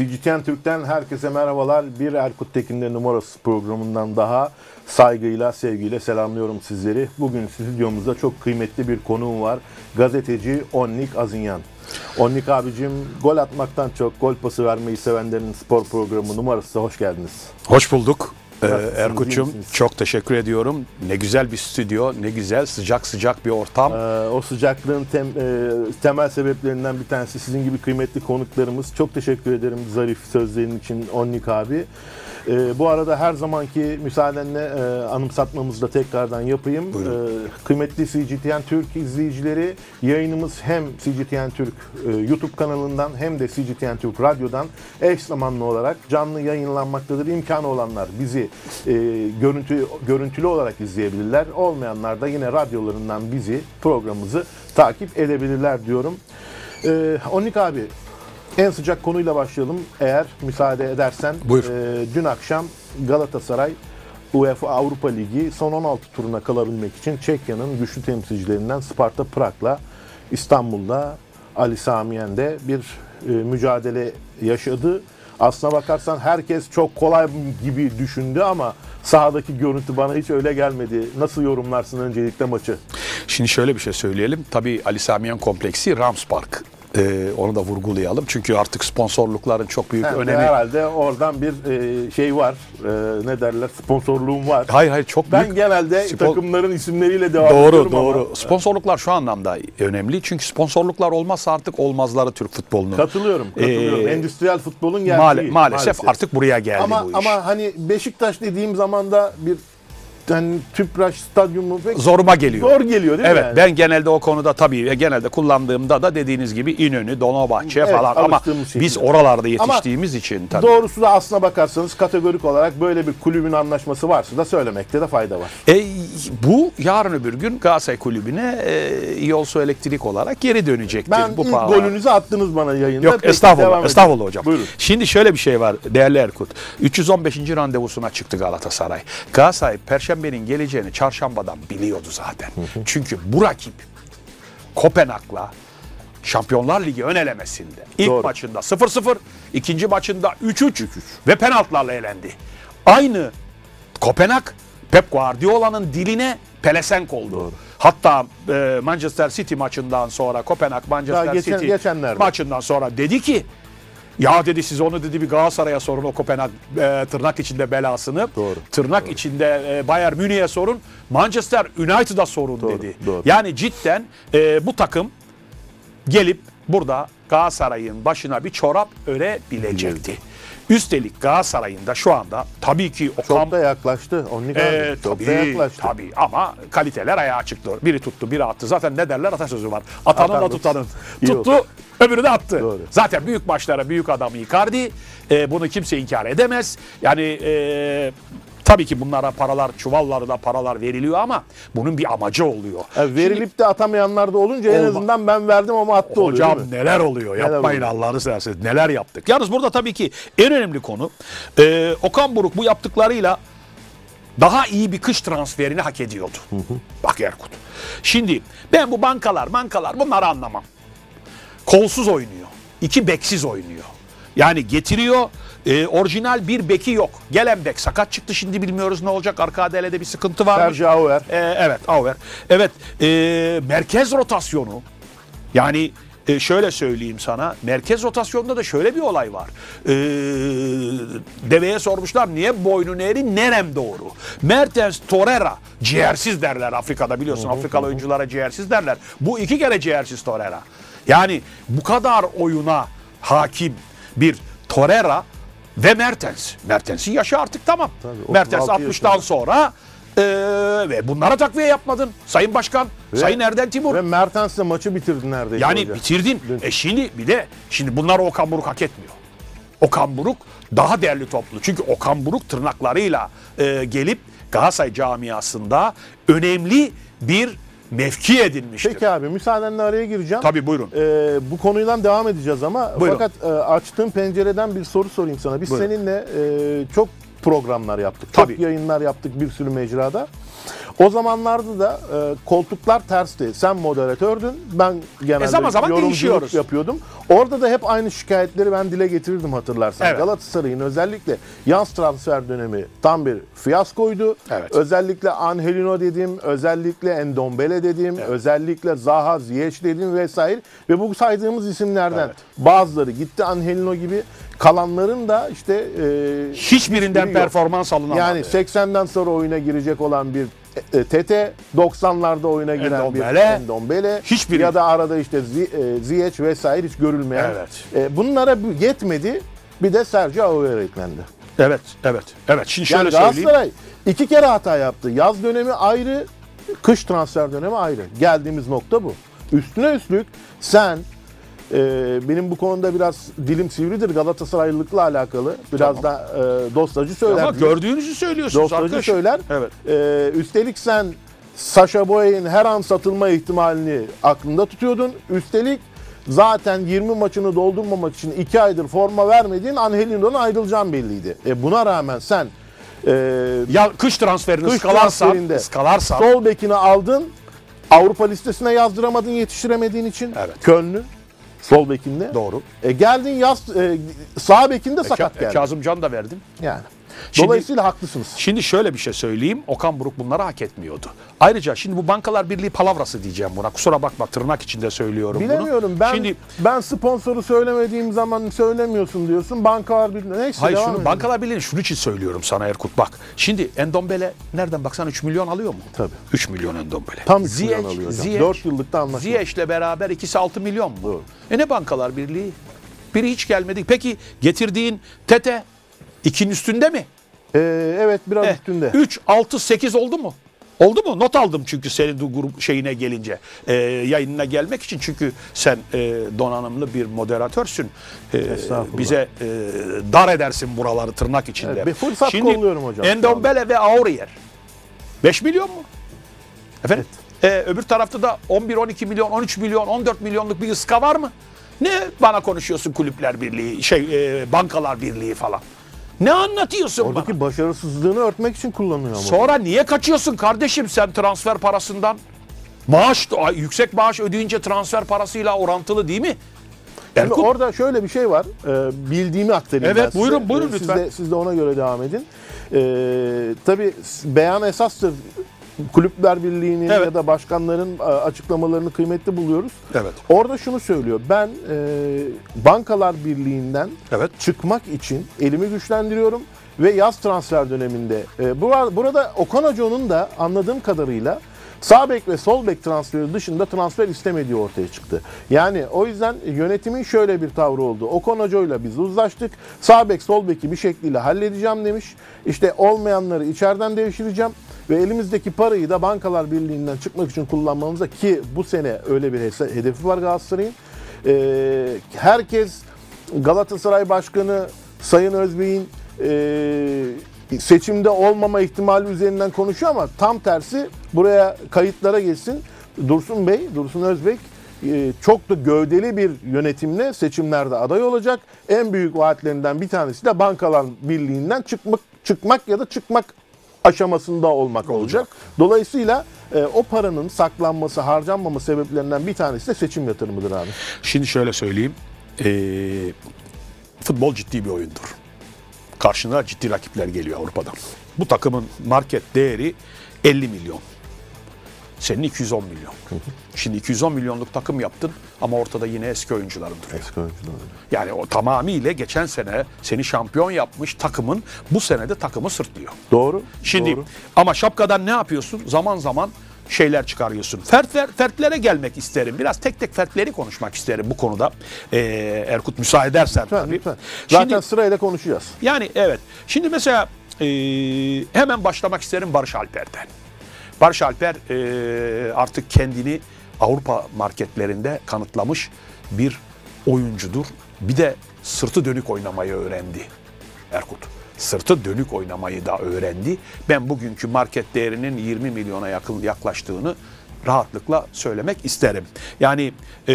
CGTN Türk'ten herkese merhabalar. Bir Erkut Tekin'de numarası programından daha saygıyla, sevgiyle selamlıyorum sizleri. Bugün stüdyomuzda çok kıymetli bir konuğum var. Gazeteci Onnik Azinyan. Onnik abicim gol atmaktan çok gol pası vermeyi sevenlerin spor programı numarası hoş geldiniz. Hoş bulduk. Ee, Erkut'cum çok teşekkür ediyorum. Ne güzel bir stüdyo, ne güzel sıcak sıcak bir ortam. Ee, o sıcaklığın tem- e, temel sebeplerinden bir tanesi sizin gibi kıymetli konuklarımız. Çok teşekkür ederim zarif sözlerin için Onnik abi. Ee, bu arada her zamanki müsaadenle e, anımsatmamızı da tekrardan yapayım. Ee, kıymetli CGTN Türk izleyicileri yayınımız hem CGTN Türk e, YouTube kanalından hem de CGTN Türk Radyo'dan eş zamanlı olarak canlı yayınlanmaktadır. İmkanı olanlar bizi e, görüntü görüntülü olarak izleyebilirler. Olmayanlar da yine radyolarından bizi programımızı takip edebilirler diyorum. Ee, Onik abi en sıcak konuyla başlayalım eğer müsaade edersen. Buyur. Ee, dün akşam Galatasaray UEFA Avrupa Ligi son 16 turuna kalabilmek için Çekya'nın güçlü temsilcilerinden Sparta Prag'la İstanbul'da Ali Sami Yen'de bir e, mücadele yaşadı. Aslına bakarsan herkes çok kolay gibi düşündü ama sahadaki görüntü bana hiç öyle gelmedi. Nasıl yorumlarsın öncelikle maçı? Şimdi şöyle bir şey söyleyelim. Tabii Ali Samiyen kompleksi Rams Park. Ee, onu da vurgulayalım. Çünkü artık sponsorlukların çok büyük de önemi. herhalde oradan bir e, şey var. E, ne derler? Sponsorluğum var. Hayır hayır çok Ben büyük. genelde Spor- takımların isimleriyle devam Doğru ediyorum doğru. ama Sponsorluklar şu anlamda önemli. Çünkü sponsorluklar olmazsa artık olmazları Türk futbolunun. katılıyorum. Katılıyorum. Ee, Endüstriyel futbolun gerçeği. Maale- maalesef, artık buraya geldi ama, bu iş. Ama hani Beşiktaş dediğim zaman da bir hani Tüpraş stadyumu pek Zoruma geliyor. zor geliyor değil Evet mi? yani? ben genelde o konuda tabii ve genelde kullandığımda da dediğiniz gibi İnönü, Dolmabahçe Evet, falan ama şekilde. biz oralarda yetiştiğimiz için tabii. Doğrusu da aslına bakarsanız kategorik olarak böyle bir kulübün anlaşması varsa da söylemekte de fayda var. E, bu yarın öbür gün Galatasaray Kulübü'ne e, Yolsu Elektrik olarak geri dönecektir. Ben bu ilk pahalar. golünüzü attınız bana yayında. Yok Peki, estağfurullah, estağfurullah hocam. Buyurun. Şimdi şöyle bir şey var değerli Erkut. 315. randevusuna çıktı Galatasaray. Galatasaray Perşembe'nin geleceğini çarşambadan biliyordu zaten. Çünkü bu rakip Kopenhag'la Şampiyonlar Ligi ön elemesinde ilk Doğru. maçında 0-0, ikinci maçında 3-3 ve penaltılarla elendi. Aynı Kopenhag Pep Guardiola'nın diline pelesenk oldu. Hatta e, Manchester City maçından sonra Kopenhag Manchester geçen- City geçenlerde. maçından sonra dedi ki ya dedi siz onu dedi bir Galatasaray'a sorun o Kopenhag e, tırnak içinde belasını. Doğru, Tırnak içinde e, Bayern Münih'e sorun. Manchester United'a sorun Doğru, dedi. doğru. Yani cidden e, bu takım gelip burada Galatasaray'ın başına bir çorap örebilecekti. Üstelik Galatasaray'ın da şu anda tabii ki Okan Çok da yaklaştı. Onlik abi. ee, Çok tabii, da yaklaştı. tabii ama kaliteler ayağa çıktı. Biri tuttu, biri attı. Zaten ne derler atasözü var. Atanın Atan da tutanın. İyi Tuttu, oldu. öbürü de attı. Doğru. Zaten büyük maçlara büyük adamı Icardi. Ee, bunu kimse inkar edemez. Yani e, tabii ki bunlara paralar, çuvallarda paralar veriliyor ama bunun bir amacı oluyor. Yani verilip de atamayanlar da olunca en Olma- azından ben verdim ama attı oluyor Hocam neler oluyor? Neler Yapmayın? Allah'ını seversiniz. Neler yaptık? Yalnız burada tabii ki en önemli konu e, Okan Buruk bu yaptıklarıyla daha iyi bir kış transferini hak ediyordu. Bak Erkut. Şimdi ben bu bankalar, bankalar bunları anlamam. Kolsuz oynuyor. iki beksiz oynuyor. Yani getiriyor e, orijinal bir beki yok. Gelen bek sakat çıktı şimdi bilmiyoruz ne olacak. Arka adelede bir sıkıntı var. Sergio Auer. Ee, evet Auer. Evet e, merkez rotasyonu yani e, şöyle söyleyeyim sana merkez rotasyonda da şöyle bir olay var. Ee, deveye sormuşlar niye boynun eğri nerem doğru? Mertens Torreira ciğersiz derler Afrika'da biliyorsun Afrikalı oyunculara ciğersiz derler. Bu iki kere ciğersiz Torreira. Yani bu kadar oyuna hakim bir Torreira ve Mertens. Mertens'in yaşı artık tamam. Tabii, Mertens 36 60'tan yaşında. sonra e, ve bunlara takviye yapmadın. Sayın Başkan, Sayın Erden Timur. Ve Mertens de maçı bitirdi neredeyse Yani hoca. bitirdin. Dün. E şimdi bir de şimdi bunlar Okan Buruk hak etmiyor. Okan Buruk daha değerli toplu. Çünkü Okan Buruk tırnaklarıyla e, gelip Galatasaray camiasında önemli bir mevki edinmiştir. Peki abi müsaadenle araya gireceğim. Tabii buyurun. Ee, bu konuyla devam edeceğiz ama Buyurun. fakat e, açtığım pencereden bir soru sorayım sana. Biz Buyurun. seninle e, çok programlar yaptık. Tabii. Çok yayınlar yaptık bir sürü mecrada. O zamanlarda da e, koltuklar tersti. Sen moderatördün. Ben genelde E, zaman zaman yorumculuk yapıyordum. Orada da hep aynı şikayetleri ben dile getirirdim hatırlarsan. Evet. Galatasaray'ın özellikle yaz transfer dönemi tam bir fiyaskoydu. Evet. Özellikle Angelino dediğim, özellikle Endombele dediğim, özellikle Zaha, Ziyech dediğim vesaire. Ve bu saydığımız isimlerden Evet. bazıları gitti Angelino gibi. Kalanların da işte e, Hiçbirinden hiçbiri performans alınamadı. Yani 80'den sonra oyuna girecek olan bir Tete, 90'larda oyuna giren Endombele. bir Endombele Hiçbiri. ya da arada işte e, Ziyech vesaire hiç görülmeyen. Evet. E, bunlara bu- yetmedi. Bir de Sergio Aguero eklendi. Evet, evet, evet. Şimdi şöyle Yani söyleyeyim. Galatasaray iki kere hata yaptı. Yaz dönemi ayrı, kış transfer dönemi ayrı. Geldiğimiz nokta bu. Üstüne üstlük sen e, benim bu konuda biraz dilim sivridir Galatasaraylılıkla alakalı. Biraz da e, dostacı söyler. Ama gördüğünüzü söylüyorsunuz Dostacı arkadaş. söyler. Evet. Ee, üstelik sen Sasha Boye'nin her an satılma ihtimalini aklında tutuyordun. Üstelik zaten 20 maçını doldurmamak için 2 aydır forma vermediğin Angelino'dan ayrılacağın belliydi. E buna rağmen sen e, Ya kış transferini Kış ıskalarsan, transferinde ıskalarsan sol bekini aldın. Avrupa listesine yazdıramadın yetiştiremediğin için. Evet. Köln'ün sol bekinde. doğru. E geldin yaz e, sağ bekinde sakat Ka- geldi. Kazımcan da verdim. Yani. Şimdi- Dolayısıyla haklısınız. Şimdi şöyle bir şey söyleyeyim. Okan Buruk bunları hak etmiyordu. Ayrıca şimdi bu Bankalar Birliği palavrası diyeceğim buna. Kusura bakma tırnak içinde söylüyorum Bilemiyorum. bunu. Ben Şimdi ben sponsoru söylemediğim zaman söylemiyorsun diyorsun. Bankalar bir neyse Hayır şunu edelim. Bankalar Birliği'ni şunun için söylüyorum sana Erkut bak. Şimdi Endombele nereden baksan 3 milyon alıyor mu? Tabii. 3 milyon Endombele. Tam üç milyon alıyor hocam. Ziyech, Dört yıllıkta anlaşma. Ziyech'le beraber ikisi 6 milyon mu? Doğru. E ne Bankalar Birliği? Biri hiç gelmedi. Peki getirdiğin Tete ikinin üstünde mi? Ee, evet biraz Eh, üstünde. 3, 6, 8 oldu mu? Oldu mu? Not aldım çünkü senin grup şeyine gelince. Ee, yayınına gelmek için çünkü sen e, donanımlı bir moderatörsün. Estağfurullah. bize e, dar edersin buraları tırnak içinde. Evet, bir fırsat kolluyorum hocam Endombele ve Aurier. 5 milyon mu? Efendim? Ee, öbür tarafta da 11, 12 milyon, 13 milyon, 14 milyonluk bir ıska var mı? Ne bana konuşuyorsun kulüpler birliği, şey e, bankalar birliği falan? Ne anlatıyorsun bana? Oradaki başarısızlığını örtmek için kullanıyor ama. Sonra niye kaçıyorsun kardeşim sen transfer parasından? Maaş, yüksek maaş ödeyince transfer parasıyla orantılı değil mi? Şimdi Erkut, orada şöyle bir şey var. Ee, bildiğimi aktarayım Evet, ben size. buyurun, buyurun Ee, siz lütfen. De, siz de ona göre devam edin. Ee, tabii beyan esastır. Kulüpler Birliği'nin Evet. ya da başkanların e, açıklamalarını kıymetli buluyoruz. Evet. Orada şunu söylüyor. Ben e, Bankalar Birliği'nden Evet. çıkmak için elimi güçlendiriyorum ve yaz transfer döneminde e, bura- burada Okan Hoca'nın da anladığım kadarıyla sağ bek ve sol bek transferi dışında transfer istemediği ortaya çıktı. Yani o yüzden yönetimin şöyle bir tavrı oldu. Okan Hoca'yla biz uzlaştık. Sağ bek sol beki bir şekliyle halledeceğim demiş. İşte olmayanları içeriden devşireceğim ve elimizdeki parayı da Bankalar Birliği'nden çıkmak için kullanmamıza ki bu sene öyle bir hedefi var Galatasaray'ın. E, herkes Galatasaray Başkanı Sayın Özbey'in e, seçimde olmama ihtimali üzerinden konuşuyor ama tam tersi buraya kayıtlara geçsin. Dursun Bey, Dursun Özbek e, çok da gövdeli bir yönetimle seçimlerde aday olacak. En büyük vaatlerinden bir tanesi de Bankalar Birliği'nden çıkmak çıkmak ya da çıkmak aşamasında olmak olacak. Dolayısıyla e, o paranın saklanması, harcanmama sebeplerinden bir tanesi de seçim yatırımıdır abi. Şimdi şöyle söyleyeyim. Ee, futbol ciddi bir oyundur. Karşına ciddi rakipler geliyor Avrupa'dan. Bu takımın market değeri 50 milyon. Senin 210 milyon. Şimdi 210 milyonluk takım yaptın ama ortada yine eski oyuncuların duruyor. Eski oyuncular. Yani o tamamıyla geçen sene seni şampiyon yapmış takımın bu sene de takımı sırtlıyor. Doğru. Şimdi doğru. ama şapkadan ne yapıyorsun? Zaman zaman şeyler çıkarıyorsun. Fert, fer- fertlere gelmek isterim. Biraz tek tek fertleri konuşmak isterim bu konuda. Ee, Erkut müsaade edersen Lütfen, tabii. lütfen. Zaten Şimdi, sırayla konuşacağız. yani evet. Şimdi mesela e, hemen başlamak isterim Barış Alper'den. Barış Alper e, artık kendini Avrupa marketlerinde kanıtlamış bir oyuncudur. Bir de sırtı dönük oynamayı öğrendi Erkut. Sırtı dönük oynamayı da öğrendi. Ben bugünkü market değerinin 20 milyona yakın yaklaştığını rahatlıkla söylemek isterim. Yani e,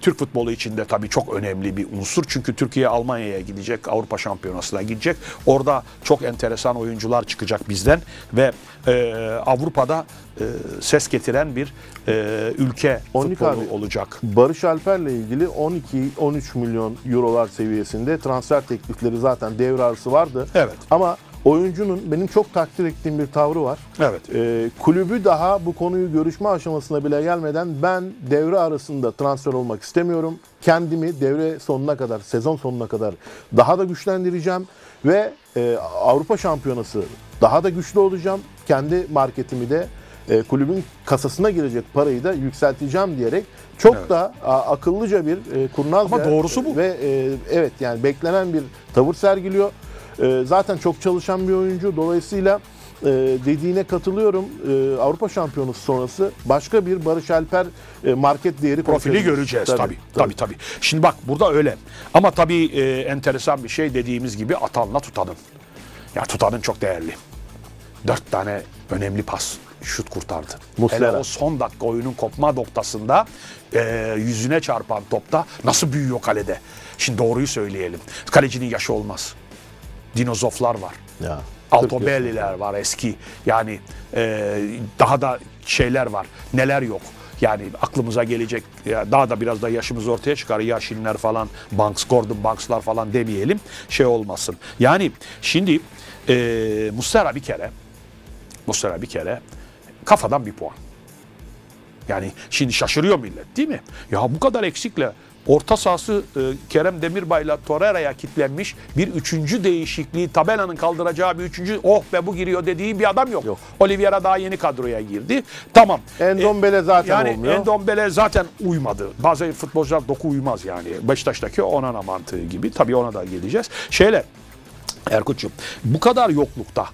Türk futbolu için de tabii çok önemli bir unsur. Çünkü Türkiye Almanya'ya gidecek, Avrupa Şampiyonası'na gidecek. Orada çok enteresan oyuncular çıkacak bizden ve e, Avrupa'da e, ses getiren bir e, ülke futbolu abi. olacak. Barış Alper'le ilgili 12-13 milyon eurolar seviyesinde transfer teklifleri zaten devre arası vardı. Evet. Ama oyuncunun benim çok takdir ettiğim bir tavrı var. Evet. Ee, kulübü daha bu konuyu görüşme aşamasına bile gelmeden ben devre arasında transfer olmak istemiyorum. Kendimi devre sonuna kadar, sezon sonuna kadar daha da güçlendireceğim ve e, Avrupa Şampiyonası daha da güçlü olacağım. Kendi marketimi de e, kulübün kasasına girecek parayı da yükselteceğim diyerek çok Evet. da a, akıllıca bir e, kurnazca Ama doğrusu bu. ve e, evet yani beklenen bir tavır sergiliyor. E, zaten çok çalışan bir oyuncu dolayısıyla e, dediğine katılıyorum. E, Avrupa Şampiyonası sonrası başka bir Barış Alper e, market değeri profili göreceğiz tabii. Tabii tabii. Şimdi bak burada öyle. Ama tabii e, enteresan bir şey dediğimiz gibi Atan'la Tutan'ın. Ya Tutan'ın çok değerli. Dört tane önemli pas şut kurtardı. Muslera. Hele o son dakika oyunun kopma noktasında e, yüzüne çarpan topta nasıl büyüyor kalede. Şimdi doğruyu söyleyelim. Kalecinin yaşı olmaz. Dinozoflar var. Ya. Altobelliler var eski. Yani e, daha da şeyler var. Neler yok. Yani aklımıza gelecek ya daha da biraz da yaşımız ortaya çıkar. Yaşinler falan, Banks, Gordon Banks'lar falan demeyelim. Şey olmasın. Yani şimdi e, Muslera bir kere Muslera bir kere kafadan bir puan. Yani şimdi şaşırıyor millet değil mi? Ya bu kadar eksikle orta sahası e, Kerem Demirbay'la Torreira'ya kitlenmiş bir üçüncü değişikliği tabelanın kaldıracağı bir üçüncü oh be bu giriyor dediği bir adam yok. Yok. Oliveira daha yeni kadroya girdi. Tamam. Endombele zaten yani olmuyor. Endombele zaten uymadı. Bazı futbolcular doku uymaz yani. Beşiktaş'taki Onana mantığı gibi. Tabii ona da geleceğiz. Şeyler Erkut'cum bu kadar yoklukta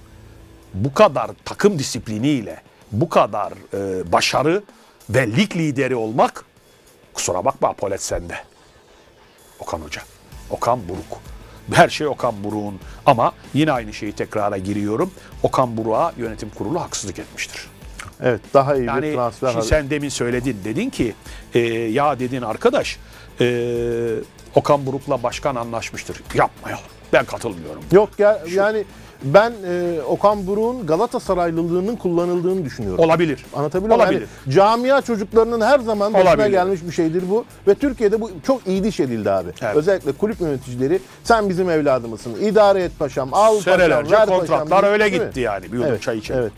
bu kadar takım disipliniyle bu kadar e, başarı ve lig lideri olmak kusura bakma Polet sende. Okan Hoca. Okan Buruk. Her şey Okan Buruk'un ama yine aynı şeyi tekrara giriyorum. Okan Buruk'a yönetim kurulu haksızlık etmiştir. Evet daha iyi bir Yani transfer. şimdi sen demin söyledin. Dedin ki e, ya dedin arkadaş e, Okan Buruk'la başkan anlaşmıştır. Yapmayalım. Ben katılmıyorum. Yok ya yani ben e, Okan Buruk'un Galatasaraylılığının kullanıldığını düşünüyorum. Olabilir. Anlatabiliyor muyum? Olabilir. Yani camia çocuklarının her zaman başına Olabilir. gelmiş bir şeydir bu. Ve Türkiye'de bu çok iyi diş edildi abi. Evet. Özellikle kulüp yöneticileri sen bizim evladımızsın. İdare et paşam, al Senelerce paşam, ver kontratlar paşam. öyle Değil gitti yani. Bir yudum çay içelim. Evet.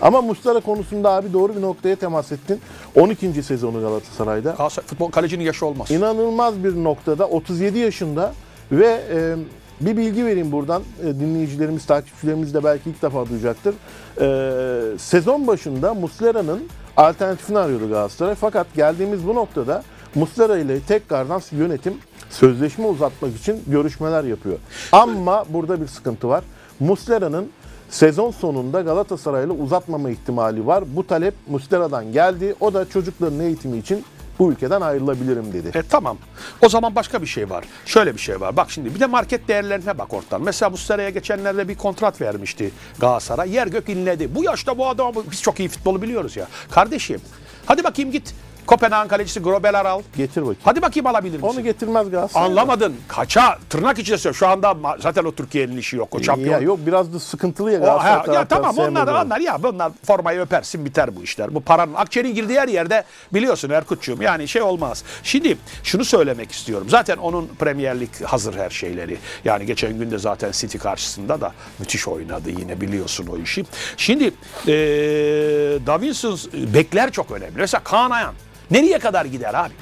Ama Muslera konusunda abi doğru bir noktaya temas ettin. 12. sezonu Galatasaray'da. Galatasaray futbol kalecinin yaşı olmaz. İnanılmaz bir noktada 37 yaşında ve e, bir bilgi vereyim buradan E, dinleyicilerimiz, takipçilerimiz de belki ilk defa duyacaktır. E, sezon başında Muslera'nın alternatifini arıyordu Galatasaray fakat geldiğimiz bu noktada Muslera ile tekrardan yönetim sözleşme uzatmak için görüşmeler yapıyor. Ama burada bir sıkıntı var. Muslera'nın sezon sonunda Galatasaray'la uzatmama ihtimali var. Bu talep Muslera'dan geldi. O da çocukların eğitimi için bu ülkeden ayrılabilirim dedi. E tamam. O zaman başka bir şey var. Şöyle bir şey var. Bak şimdi bir de market değerlerine bak ortadan. Mesela bu seneye geçenlerde bir kontrat vermişti Galatasaray. Yer gök inledi. Bu yaşta bu adam biz çok iyi futbolu biliyoruz ya. Kardeşim hadi bakayım git Kopenhag'ın kalecisi Grobelar al. Getir bakayım. Hadi bakayım alabilir misin? Onu getirmez Galatasaray. Anlamadın. Kaça? Tırnak içinde söylüyorum. Şu anda zaten o Türkiye'nin işi yok. O şampiyon. Ya yok biraz da sıkıntılı ya O, Galatasaray ha, ya taraftarı tamam onlar onlar ya bunlar formayı öpersin biter bu işler. Bu paranın akçenin girdiği her yerde biliyorsun Erkut'cuğum yani şey olmaz. Şimdi şunu söylemek istiyorum. Zaten onun Premier Lig hazır her şeyleri. Yani geçen gün de zaten City karşısında da müthiş oynadı yine biliyorsun o işi. Şimdi eee Davinson bekler çok önemli. Mesela Kaan Ayan nereye kadar gider abi?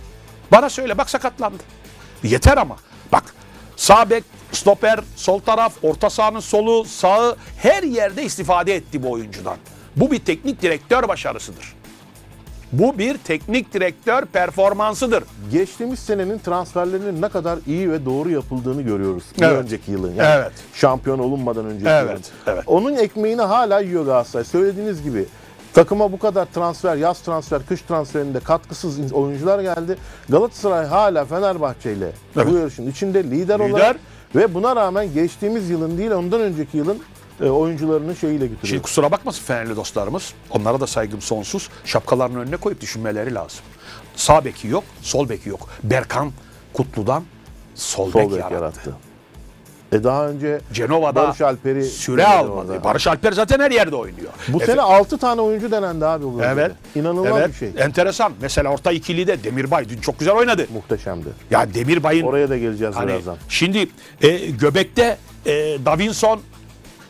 Bana söyle bak sakatlandı. Yeter ama. Bak sağ bek, stoper, sol taraf, orta sahanın solu, sağı her yerde istifade etti bu oyuncudan. Bu bir teknik direktör başarısıdır. Bu bir teknik direktör performansıdır. Geçtiğimiz senenin transferlerinin ne kadar iyi ve doğru yapıldığını görüyoruz. Bir Evet. önceki yılın yani. Evet. Şampiyon olunmadan önceki Evet, yılın. evet. Onun ekmeğini hala yiyor Galatasaray. Söylediğiniz gibi takıma bu kadar transfer, yaz transfer, kış transferinde katkısız oyuncular geldi. Galatasaray hala Fenerbahçe ile Evet. bu yarışın içinde lider, Lider. olarak ve buna rağmen geçtiğimiz yılın değil ondan önceki yılın e, oyuncularının şeyiyle Şimdi götürüyor. kusura bakmasın Fenerli dostlarımız. Onlara da saygım sonsuz. Şapkalarının önüne koyup düşünmeleri lazım. Sağ beki yok, sol beki yok. Berkan Kutlu'dan sol, Sol bek, bek yarattı. yarattı. E daha önce Cenova'da Barış Alper'i süre almadı. orada. Barış Alper zaten her yerde oynuyor. Bu Efe- sene 6 tane oyuncu denendi abi bu. Evet. İnanılmaz evet, bir şey. Enteresan. Mesela orta ikili de Demirbay dün çok güzel oynadı. Muhteşemdi. Ya Demirbay'ın Oraya da geleceğiz Hani birazdan. şimdi e, göbekte e, Davinson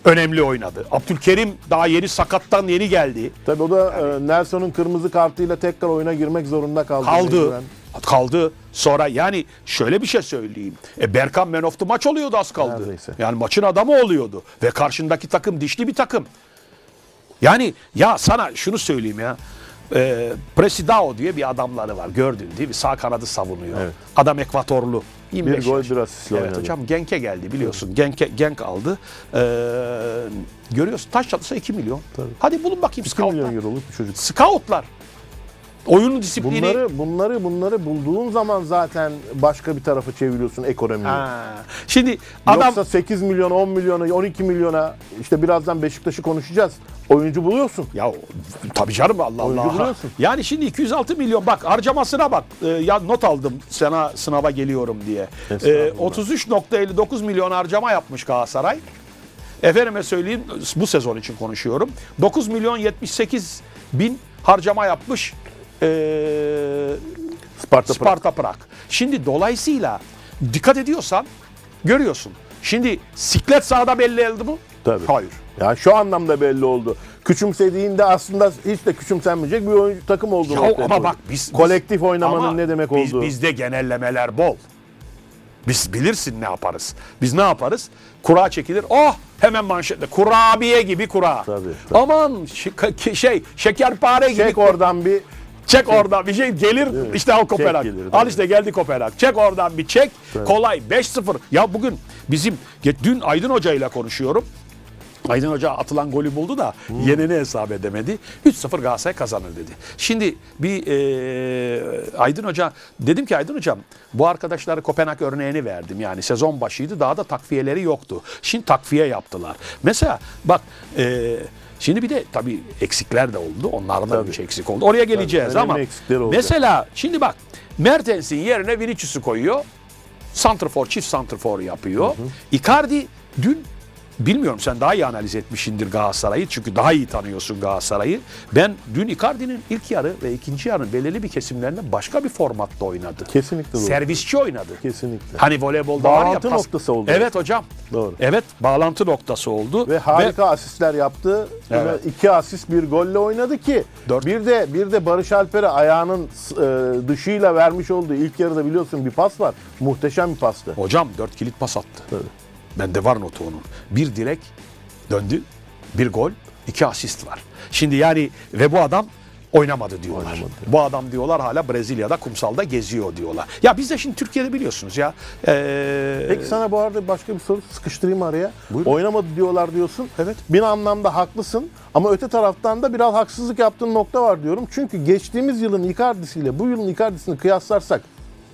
önemli oynadı. Abdülkerim daha yeni sakattan yeni geldi. Tabii o da e, Nelson'un kırmızı kartıyla tekrar oyuna girmek zorunda kaldı. Kaldı. mecburen. Kaldı. Sonra yani şöyle bir şey söyleyeyim. E, Berkan Man of the Match oluyordu az kaldı. Neredeyse. Yani maçın adamı oluyordu. Ve karşındaki takım dişli bir takım. Yani ya sana şunu söyleyeyim ya. E, Presidao diye bir adamları var. Gördün değil mi? Sağ kanadı savunuyor. Evet. Adam Ekvatorlu. 25 Bir gol, bir asistle Evet oynadı. hocam Genk'e geldi biliyorsun. Genk'e, Genk aldı. Ee, görüyorsun taş çatlısa 2 milyon. Hadi bulun bakayım 2 scoutlar. milyon euroluk bir çocuk. Scoutlar. Oyunun disiplini. Bunları bunları bunları bulduğun zaman zaten başka bir tarafa çeviriyorsun ekonomiyi. Ha. Şimdi adam Yoksa 8 milyon, 10 milyona, 12 milyona işte birazdan Beşiktaş'ı konuşacağız. Oyuncu buluyorsun. ya tabii canım Allah Oyuncu Allah. buluyorsun. Yani şimdi 206 milyon bak harcamasına bak. Ee, ya not aldım sana sınava geliyorum diye. Ee, Estağfurullah. 33.59 milyon harcama yapmış Galatasaray. Efendime söyleyeyim bu sezon için konuşuyorum. 9 milyon 78 bin harcama yapmış ee, Sparta. Sparta Prag. Şimdi dolayısıyla dikkat ediyorsan görüyorsun. Şimdi siklet sahada belli oldu mu? Tabii. Hayır. Ya şu anlamda belli oldu. Küçümsediğinde aslında hiç de küçümsenmeyecek bir oyuncu takım olduğunu Ya ama bak biz kolektif biz- oynamanın ama ne demek biz, olduğu. Bizde genellemeler bol. Biz bilirsin ne yaparız. Biz ne yaparız? Kura çekilir. Oh hemen manşette. Kurabiye gibi kura. Tabii, tabii. Aman şey şekerpare gibi. Çek oradan bir Çek oradan bir şey gelir işte al Kopenhag. gelir, al işte geldi Kopenhag. Çek oradan bir çek. Kolay 5-0. Ya bugün bizim dün Aydın Hoca ile konuşuyorum. Aydın Hoca atılan golü buldu da yeneni hesap edemedi. 3-0 Galatasaray kazanır dedi. Şimdi bir e, Aydın Hoca dedim ki Aydın Hocam bu arkadaşlara Kopenhag örneğini verdim. Yani sezon başıydı daha da takviyeleri yoktu. Şimdi takviye yaptılar. Mesela bak e, Şimdi bir de tabii eksikler de oldu. Onlardan da Tabii. bir şey eksik oldu. Oraya geleceğiz önemli ama mesela şimdi bak Mertens'in yerine Vinicius'u koyuyor. Santrfor, çift santrfor yapıyor. Icardi dün bilmiyorum sen daha iyi analiz etmişsindir Galatasaray'ı çünkü daha iyi tanıyorsun Galatasaray'ı. Ben dün Icardi'nin ilk yarı ve ikinci yarının belirli bir kesimlerinde başka bir formatta oynadı. Kesinlikle doğru. Servisçi oynadı. Kesinlikle. Hani voleybolda var ya. Bağlantı noktası oldu. Evet hocam. Doğru. Evet bağlantı noktası oldu. Ve harika asistler yaptı. Evet. Ve iki asist bir golle oynadı ki Dört. bir de bir de Barış Alper'e ayağının e, dışıyla vermiş olduğu ilk yarıda biliyorsun bir pas var. Muhteşem bir pastı. Hocam dört kilit pas attı. Tabii. Bende var notu onun. Bir direk döndü, bir gol, iki asist var. Şimdi yani ve bu adam oynamadı diyorlar. Oynamadı. Bu adam diyorlar hala Brezilya'da kumsalda geziyor diyorlar. Ya biz de şimdi Türkiye'de biliyorsunuz ya. ee, Peki sana bu arada başka bir soru sıkıştırayım araya. Buyurun. Oynamadı diyorlar diyorsun. Evet. Bir anlamda haklısın ama öte taraftan da biraz haksızlık yaptığın nokta var diyorum. Çünkü geçtiğimiz yılın Icardi'siyle bu yılın Icardi'sini kıyaslarsak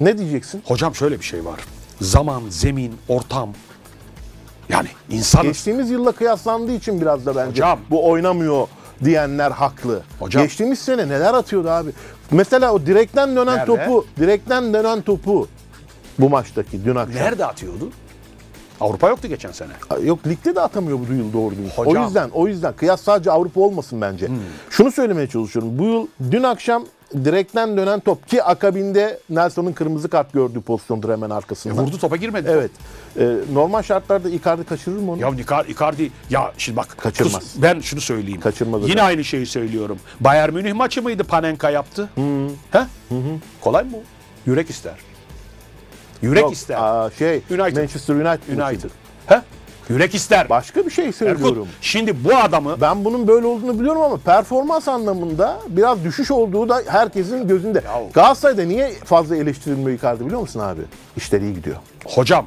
ne diyeceksin? Hocam şöyle bir şey var. Zaman, zemin, ortam. Yani insanız. Geçtiğimiz yılla kıyaslandığı için biraz da bence Hocam. bu oynamıyor diyenler haklı. Hocam. Geçtiğimiz sene neler atıyordu abi? Mesela o direkten dönen Nerede? topu, direkten dönen topu bu maçtaki dün akşam. Nerede atıyordu? Avrupa yoktu geçen sene. Yok ligde de atamıyor bu yıl doğru düzgün. Hocam. Hmm. O yüzden o yüzden kıyas sadece Avrupa olmasın bence. Şunu söylemeye çalışıyorum. Bu yıl dün akşam direkten dönen top ki akabinde Nelson'un kırmızı kart gördüğü pozisyondur hemen E, arkasında. vurdu topa girmedi. Evet. Ee, normal şartlarda Icardi kaçırır mı onu? Ya Icardi, Icardi ya şimdi bak Kaçırmaz. kus- ben şunu söyleyeyim. Kaçırmaz Yine aynı şeyi söylüyorum. Bayern Münih maçı mıydı Panenka yaptı? He? Kolay mı? Yürek ister. Yürek Yok, ister. aa, şey United. Manchester United. United. He? Yürek ister. Başka bir şey Erkut, söylüyorum. şimdi bu adamı Ben bunun böyle olduğunu biliyorum ama performans anlamında biraz düşüş olduğu da herkesin gözünde. Ya- Galatasaray'da niye fazla eleştirilmiyor Icardi biliyor musun abi? İşleri iyi gidiyor. hocam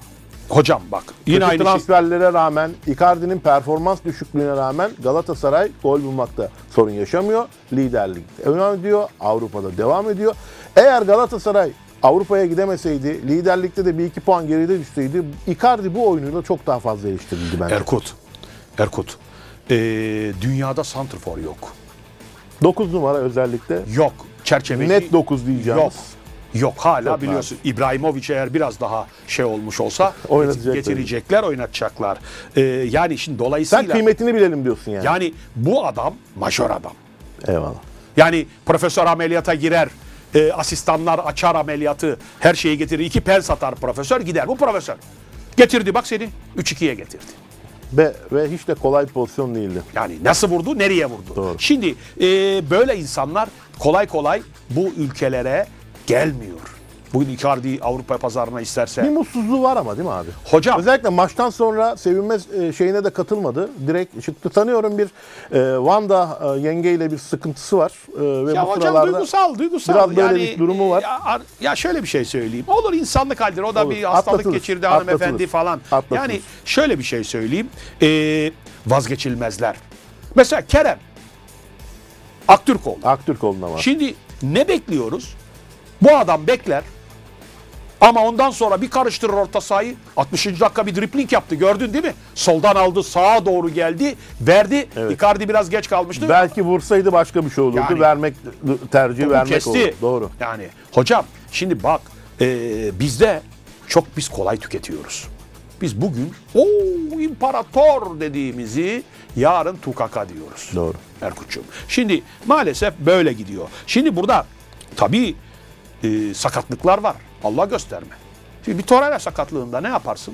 hocam bak yine Kötü aynı şey. transferlere rağmen, Icardi'nin performans düşüklüğüne rağmen Galatasaray gol bulmakta sorun yaşamıyor. Liderlikte devam ediyor. Avrupa'da devam ediyor. Eğer Galatasaray Avrupa'ya gidemeseydi, liderlikte de bir iki puan geride düşseydi, Icardi bu oyunuyla çok daha fazla eleştirildi bence. Erkut Erkut. Ee, dünyada santrfor yok. 9 numara özellikle. Yok. Çerçeveci Net 9 diyeceğimiz. Yok. Yok hala Yok biliyorsun. İbrahimovic eğer biraz daha şey olmuş olsa Oynatacaklar. getirecekler, oynatacaklar. Ee, yani şimdi Sen dolayısıyla kıymetini bilelim diyorsun yani. yani bu adam majör adam. Eyvallah. Yani profesör ameliyata girer, e, asistanlar açar ameliyatı, her şeyi getirir. iki pens atar profesör gider. Bu profesör. Getirdi bak seni 3-2'ye getirdi. Ve, ve hiç de kolay bir pozisyon değildi. Yani nasıl vurdu, nereye vurdu? Doğru. Şimdi e, böyle insanlar kolay kolay bu ülkelere gelmiyor. Bugün Icardi Avrupa pazarına Bir isterse. mutsuzluğu var ama değil mi abi? Hocam Özellikle maçtan sonra sevinmez e, şeyine de katılmadı. Direkt çıktı. Tanıyorum bir e, Vanda e, yengeyle bir sıkıntısı var. E, ve ya bu hocam duygusal, duygusal. biraz böyle yani, bir durumu var. Ya, ya şöyle bir şey söyleyeyim. Olur insanlık haldir. O da Olur. bir hastalık Atlatılır. geçirdi hanımefendi Atlatılır. falan. Atlatılır. Yani şöyle bir şey söyleyeyim. Ee, vazgeçilmezler. Mesela Kerem. Aktürkoğlu. Aktürkoğlu'na var. Şimdi ne bekliyoruz? Bu adam bekler. Ama ondan sonra bir karıştırır orta sahayı. 60. dakika bir dripling yaptı. Gördün değil mi? Soldan aldı, sağa doğru geldi, verdi. Evet. Icardi biraz geç kalmıştı. Belki vursaydı başka bir şey olurdu. Yani- vermek tercih vermek kesti. oldu. Doğru. Yani hocam şimdi bak e, bizde çok biz kolay tüketiyoruz. Biz bugün o imparator dediğimizi yarın tukaka diyoruz. Doğru. Erkut'cum. Şimdi maalesef böyle gidiyor. Şimdi burada tabii e, sakatlıklar var. Allah gösterme. Şimdi bir Torreira sakatlığında ne yaparsın?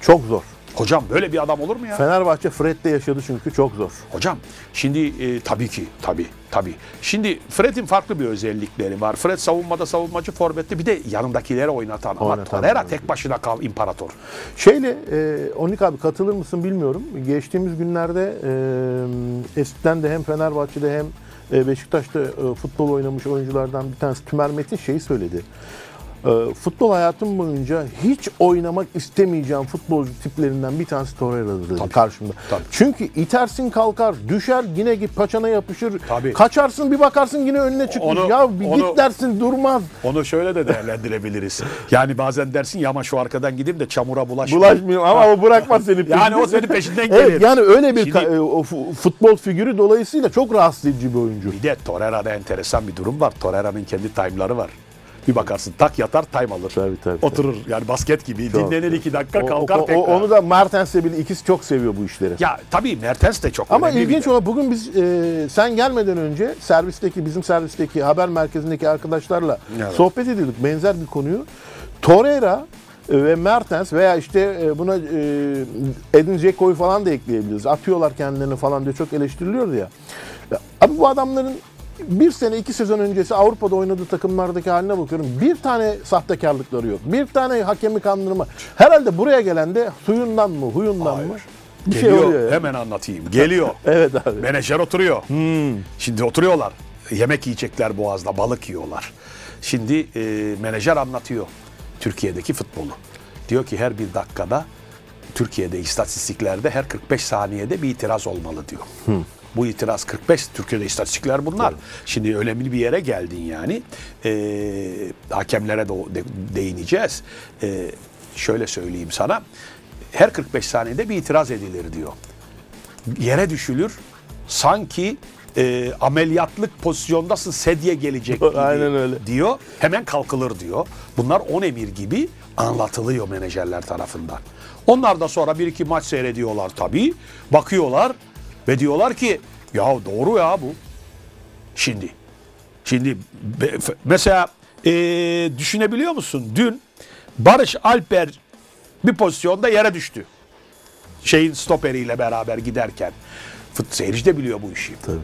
Çok zor. Hocam böyle bir adam olur mu ya? Fenerbahçe Fred'de yaşadı çünkü çok zor. Hocam şimdi e, tabii ki tabii tabii. Şimdi Fred'in farklı bir özellikleri var. Fred savunmada savunmacı forvette bir de yanındakileri oynatan. Ama Oynatan. Torreira tek başına kal imparator. Şeyle, e, Onik abi katılır mısın bilmiyorum. Geçtiğimiz günlerde e, eskiden de hem Fenerbahçe'de hem Beşiktaş'ta e, futbol oynamış oyunculardan bir tanesi Tümer Metin şeyi söyledi. E, futbol hayatım boyunca hiç oynamak istemeyeceğim futbolcu tiplerinden bir tanesi Torreira'dır Tabii. karşımda. Tabii. Çünkü itersin kalkar, düşer yine git paçana yapışır. Tabii. Kaçarsın bir bakarsın yine önüne çıkmış. Onu- ya bir onu- git dersin durmaz. Onu şöyle de değerlendirebiliriz. Yani bazen dersin ya ama şu arkadan gideyim de çamura bulaşmayayım. Bulaşmıyor ama o bırakmaz seni peşinden. Yani o senin peşinden gelir. Evet yani öyle bir Şimdi- e, o fu- futbol figürü dolayısıyla çok rahatsız edici bir oyuncu. Bir de Torreira'da enteresan bir durum var. Torreira'nın kendi time'ları var. Bir bakarsın tak yatar time alır. Tabii, tabii, Oturur yani basket gibi. Çok. Dinlenir iki dakika O- kalkar o- o- tekrar. onu da Mertens'le bile ikisi çok seviyor bu işleri. Ya tabii Mertens de çok Ama ilginç olan bugün biz e, sen gelmeden önce servisteki bizim servisteki haber merkezindeki arkadaşlarla Evet. sohbet ediyorduk benzer bir konuyu. Torreira e, ve Mertens veya işte e, buna e, Edin Dzeko'yu falan da ekleyebiliriz. Atıyorlar kendilerini falan diye çok eleştiriliyor ya. ya. Abi bu adamların bir sene iki sezon öncesi Avrupa'da oynadığı takımlardaki haline bakıyorum. Bir tane sahtekarlıkları yok. Bir tane hakemi kandırma. Herhalde buraya gelen de suyundan mı huyundan mı? Bir Geliyor, şey oluyor. ya. hemen anlatayım. Geliyor. Evet abi. Menajer oturuyor. Şimdi oturuyorlar. Yemek yiyecekler boğazda, balık yiyorlar. Şimdi e, menajer anlatıyor Türkiye'deki futbolu. Diyor ki her bir dakikada Türkiye'de istatistiklerde her 45 saniyede bir itiraz olmalı diyor. Bu itiraz 45 Türkiye'de istatistikler bunlar. Şimdi önemli bir yere geldin yani. E, hakemlere de, de değineceğiz. E, şöyle söyleyeyim sana. Her 45 saniyede bir itiraz edilir diyor yere düşülür. Sanki e, ameliyatlık pozisyondasın sedye gelecek gibi Aynen öyle. diyor. Hemen kalkılır diyor. Bunlar on emir gibi anlatılıyor menajerler tarafından. Onlar da sonra bir iki maç seyrediyorlar tabii. Bakıyorlar ve diyorlar ki ya doğru ya bu. Şimdi Şimdi mesela e, düşünebiliyor musun? Dün Barış Alper bir pozisyonda yere düştü. Şeyin stoperiyle beraber giderken. Fut seyirci de biliyor bu işi. Tabii.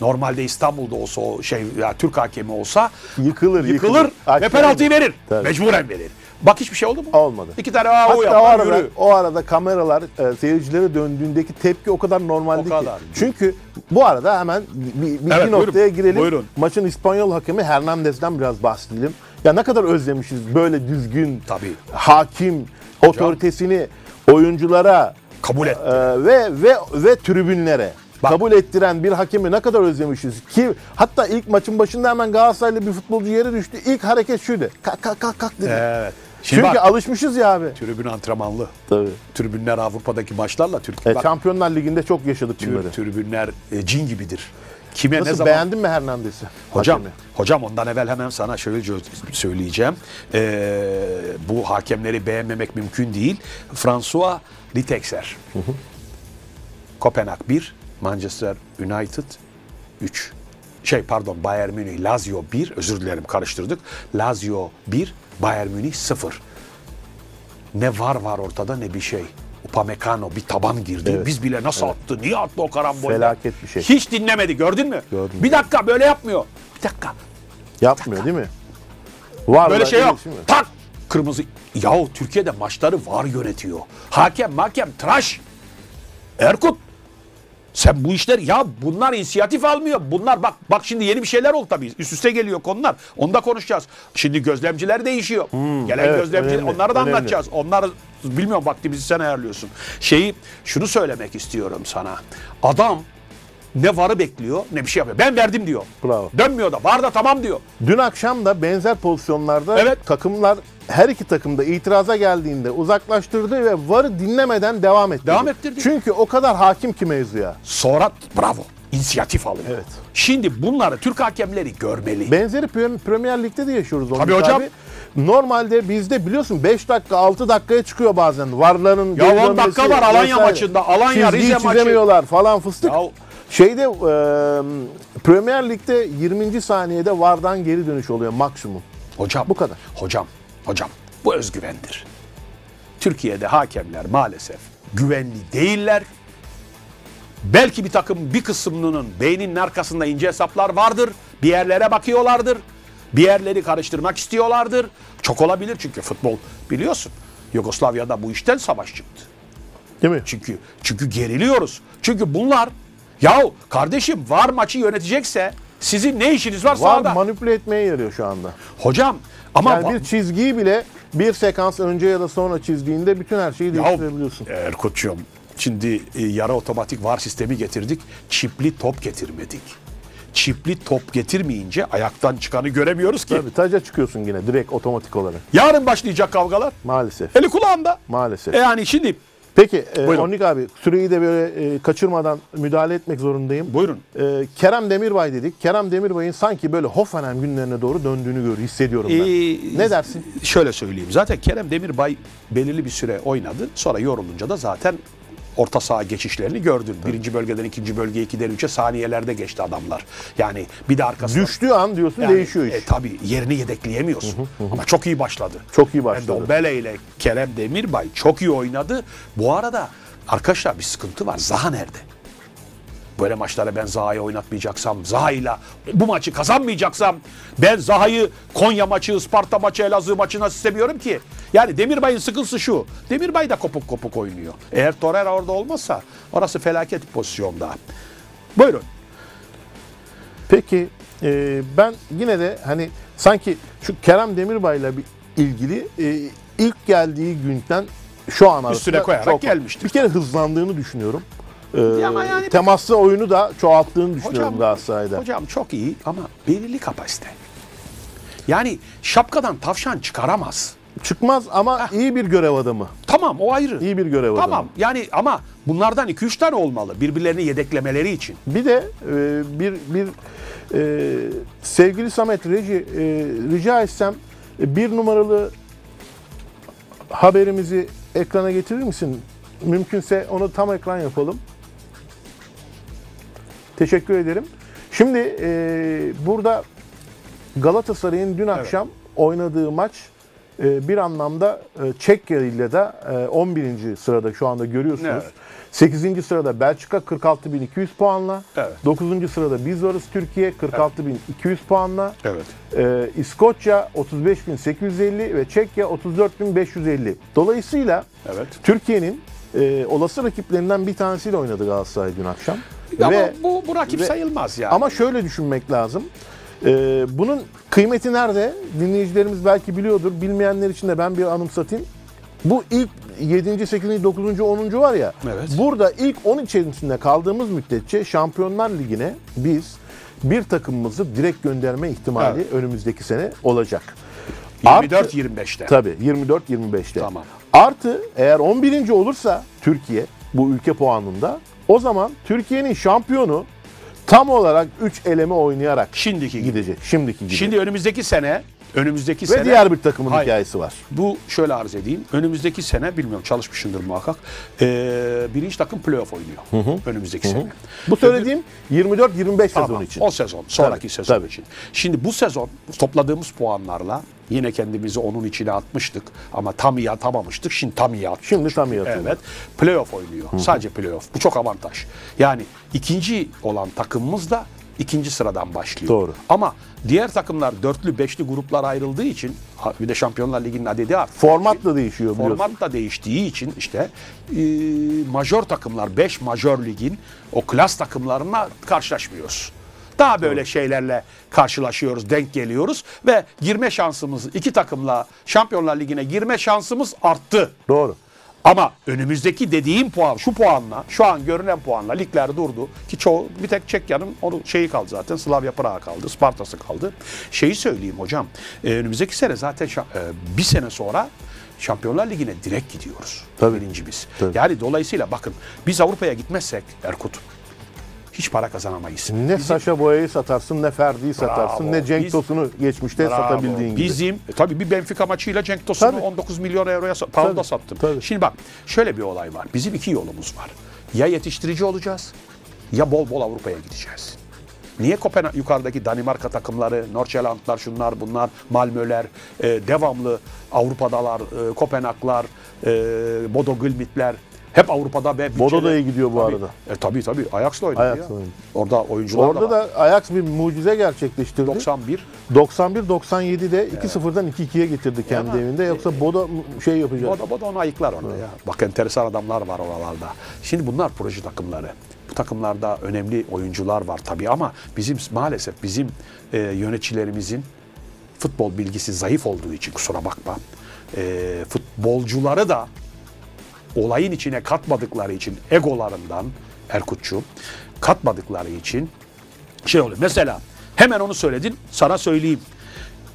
Normalde İstanbul'da olsa o şey ya Türk hakemi olsa Yıkılır, yıkılır, ve Aşağı penaltıyı verir. Tabii. Mecburen verir. Bak hiçbir şey oldu mu? Olmadı. İki tane aa, o Hatta o yapar arada, yürü. o arada kameralar e, seyircilere döndüğündeki tepki o kadar normaldi O ki. kadar. Çünkü bu arada hemen bir, bir iki Evet, noktaya buyurun, girelim. buyurun. Maçın İspanyol hakemi Hernandez'den biraz bahsedelim. Ya ne kadar özlemişiz böyle düzgün, Tabii. hakim, otoritesini oyunculara Kabul et. e, ve ve ve tribünlere Bak. kabul ettiren bir hakemi ne kadar özlemişiz ki hatta ilk maçın başında hemen Galatasaraylı bir futbolcu yere düştü. İlk hareket şuydu. Kalk kalk kalk kalk dedi. Evet. Şimdi Çünkü bak, alışmışız ya abi. tribün antrenmanlı. Tabii. Tribünler Avrupa'daki maçlarla Türkiye. E, bak, Şampiyonlar Ligi'nde çok yaşadık tür- bunları. tribünler e, cin gibidir. Kime ne Nasıl zaman beğendin mi Hernandez'i? Hocam, Hakemi. hocam ondan evvel hemen sana şöyle söyleyeceğim. Ee, bu hakemleri beğenmemek mümkün değil. François Litexer. Kopenhag 1, Manchester United 3. Şey pardon Bayern Münih Lazio 1, özür dilerim karıştırdık. Lazio 1, Bayern Münih 0. Ne var var ortada ne bir şey. Upamecano bir taban girdi. Evet. Biz bile nasıl attı? Niye attı o karambolü? Felaket bir şey. Hiç dinlemedi gördün mü? Gördüm. Bir dakika böyle yapmıyor. Bir dakika. Yapmıyor değil mi? Var Böyle var, şey yok. Tak. Kırmızı. Yahu Türkiye'de maçları var yönetiyor. Hakem hakem tıraş. Erkut. Sen bu işler ya bunlar inisiyatif almıyor. Bunlar bak bak şimdi yeni bir şeyler oldu tabii. Üst üste geliyor konular. Onu da konuşacağız. Şimdi gözlemciler değişiyor. Gelen Hmm, evet, gözlemciler önemli, onları da önemli. anlatacağız. Onlar bilmiyorum vaktimizi sen ayarlıyorsun. Şeyi şunu söylemek istiyorum sana. Adam ne varı bekliyor ne bir şey yapıyor. Ben verdim diyor. Bravo. Dönmüyor da var da tamam diyor. Dün akşam da benzer pozisyonlarda Evet. takımlar her iki takım da itiraza geldiğinde uzaklaştırdı ve VAR'ı dinlemeden devam ettirdi. Devam ettirdi. Çünkü o kadar hakim ki mevzuya. Sonra bravo inisiyatif alıyor. Evet. Şimdi bunları Türk hakemleri görmeli. Benzeri Pre- Premier Lig'de de yaşıyoruz onu. Tabii hocam. Normalde bizde biliyorsun 5 dakika 6 dakikaya çıkıyor bazen. Varların Ya geri 10 dakika var Alanya vesaire. maçında, Alanya, Çizgiyi Rize maçı. falan fıstık. Ya- Şeyde e, Premier Lig'de 20. saniyede vardan geri dönüş oluyor maksimum. Hocam Bu kadar. Hocam, hocam bu özgüvendir. Türkiye'de hakemler maalesef güvenli değiller. Belki bir takım bir kısmının beyninin arkasında ince hesaplar vardır. Bir yerlere bakıyorlardır. Bir yerleri karıştırmak istiyorlardır. Çok olabilir çünkü futbol biliyorsun. Yugoslavya'da bu işten savaş çıktı. Değil mi? Çünkü çünkü geriliyoruz. Çünkü bunlar yahu kardeşim var maçı yönetecekse sizin ne işiniz var Var sahada? manipüle etmeye yarıyor şu anda. Hocam ama Yani bir çizgiyi bile bir sekans önce ya da sonra çizdiğinde bütün her şeyi değiştirebiliyorsun. Erkut'cum şimdi e, yarı otomatik var sistemi getirdik. Çipli top getirmedik. Çipli top getirmeyince ayaktan çıkanı göremiyoruz ki. Tabii taca çıkıyorsun yine direkt otomatik olarak. Yarın başlayacak kavgalar. Maalesef. Eli kulağında. Maalesef. E yani şimdi Peki e, Buyurun. Onik abi süreyi de böyle e, kaçırmadan müdahale etmek zorundayım. buyurun. E, Kerem Demirbay dedik. Kerem Demirbay'ın sanki böyle Hoffenheim günlerine doğru döndüğünü gör, hissediyorum ben. Ee, ne dersin? Şöyle söyleyeyim. Zaten Kerem Demirbay belirli bir süre oynadı. Sonra yorulunca da zaten orta saha geçişlerini gördün. Birinci bölgeden ikinci bölgeye ikiden üçe saniyelerde geçti adamlar. Yani bir de arkasına... Düştüğü an diyorsun Yani, değişiyor iş. E, tabii yerini yedekleyemiyorsun. Ama çok iyi başladı. Çok iyi başladı. Endombele ile Kerem Demirbay çok iyi oynadı. Bu arada arkadaşlar bir sıkıntı var. Zaha nerede? Böyle maçlara ben Zaha'yı oynatmayacaksam, Zaha'yla bu maçı kazanmayacaksam ben Zaha'yı Konya maçı, Isparta maçı, Elazığ maçına istemiyorum ki. Yani Demirbay'ın sıkıntısı şu. Demirbay da kopuk kopuk oynuyor. Eğer Torreira orada olmazsa orası felaket pozisyonda. Buyurun. Peki e, ben yine de hani sanki şu Kerem Demirbay'la bir ilgili e, ilk geldiği günden şu an arasında Üstüne koyarak çok- gelmiştir. Bir kere hızlandığını düşünüyorum. E, yani- temaslı oyunu da çoğalttığını düşünüyorum Galatasaray'da. Hocam çok iyi ama belirli kapasite. Yani şapkadan tavşan çıkaramaz. Çıkmaz ama iyi bir görev adamı. Tamam o ayrı. İyi bir görev Tamam adamı. yani ama bunlardan 2-3 tane olmalı birbirlerini yedeklemeleri için. Bir de e, bir bir e, sevgili Samet Reji e, rica etsem e, bir numaralı haberimizi ekrana getirir misin? Mümkünse onu tam ekran yapalım. Teşekkür ederim. Şimdi e, burada Galatasaray'ın dün akşam oynadığı maç e, bir anlamda e, Çekya ile de e, 11. sırada şu anda görüyorsunuz. Evet. 8. sırada Belçika 46.200 puanla. Evet. 9. sırada biz varız Türkiye 46.200 puanla. Evet. Ee, İskoçya 35.850 ve Çekya 34.550. Dolayısıyla Evet. Türkiye'nin e, olası rakiplerinden bir tanesiyle oynadı Galatasaray dün akşam. Ama Ve- bu, bu rakip ve- sayılmaz yani. ama şöyle düşünmek lazım. Ee, bunun kıymeti nerede? Dinleyicilerimiz belki biliyordur. Bilmeyenler için de ben bir anımsatayım. Bu ilk 7. 8. 9. 10. var ya. Evet. Burada ilk 10 içerisinde kaldığımız müddetçe Şampiyonlar Ligi'ne biz bir takımımızı direkt gönderme ihtimali Evet. önümüzdeki sene olacak. Artı- 24-25'te. Tabii 24-25'te. Tamam. Artı eğer 11. olursa Türkiye bu ülke puanında o zaman Türkiye'nin şampiyonu tam olarak 3 eleme oynayarak Şimdiki gidecek. Şimdiki gibi. Şimdi önümüzdeki sene önümüzdeki Ve sene diğer bir takımın Hayır. hikayesi var. Bu şöyle arz edeyim. Önümüzdeki sene bilmiyorum çalışmışındır muhakkak. Ee, birinci takım playoff oynuyor. Önümüzdeki sene. Bu söylediğim 24-25 sezon Tamam, için. O sezon, sonraki Tabii, sezon tabii. için. Şimdi bu sezon topladığımız puanlarla yine kendimizi onun içine atmıştık ama tam iyi atamamıştık. Şimdi tam iyi attık. Şimdi tam iyi atıldı. Evet. Playoff oynuyor. Sadece playoff. Bu çok avantaj. Yani ikinci olan takımımız da ikinci sıradan başlıyor. Doğru. Ama diğer takımlar dörtlü, beşli gruplar ayrıldığı için bir de Şampiyonlar Ligi'nin adedi arttığı Format da değişiyor biliyorsun. Format da değiştiği için işte e, majör takımlar 5 majör ligin o klas takımlarına karşılaşmıyoruz. Daha böyle şeylerle karşılaşıyoruz, denk geliyoruz ve girme şansımız iki takımla Şampiyonlar Ligi'ne girme şansımız arttı. Doğru. Ama önümüzdeki dediğim puan, şu puanla, şu an görünen puanla ligler durdu. Ki çoğu, bir tek Çekya'nın onun şeyi kaldı zaten. Slavia Praha kaldı, Sparta'sı kaldı. Şeyi söyleyeyim hocam, e, önümüzdeki sene zaten e, bir sene sonra Şampiyonlar Ligi'ne direkt gidiyoruz. Tabii. Birinci biz. Tabii. Yani dolayısıyla bakın biz Avrupa'ya gitmezsek Erkut hiç para kazanamayız. Ne Saşa Boya'yı satarsın, ne Ferdi'yi satarsın, Bravo. ne Cenk Biz- Tosun'u geçmişte Bravo. satabildiğin gibi. Bizim e, tabii bir Benfica maçıyla Cenk Tosun'u Tabii. 19 milyon euroya pound'a sattım. tabii. Şimdi bak şöyle bir olay var. Bizim iki yolumuz var. Ya yetiştirici olacağız ya bol bol Avrupa'ya gideceğiz. Niye Kopenhag yukarıdaki Danimarka takımları, Nordsjællandlar, şunlar bunlar, Malmö'ler e, devamlı Avrupa'dalar, e, Kopenhaglar, e, Bodo Glimt'ler hep Avrupa'da ve Bodo iyi gidiyor bu Tabii. arada. E, tabii tabii. Ajax'la oynadı ya. oynadı. Orada oyuncular Orada da, var. da Ajax bir mucize gerçekleştirdi. 91 91-97'de 2-0'dan 2-2'ye getirdi kendi Ama- evinde. Yoksa Bodo şey yapacak. O da, o da onu ayıklar orada ya. Bak enteresan adamlar var oralarda. Şimdi bunlar proje takımları. Bu takımlarda önemli oyuncular var tabii ama bizim maalesef bizim e, yöneticilerimizin futbol bilgisi zayıf olduğu için kusura bakma. E, futbolcuları da olayın içine katmadıkları için egolarından Erkutçu katmadıkları için şey oluyor. Mesela hemen onu söyledin sana söyleyeyim.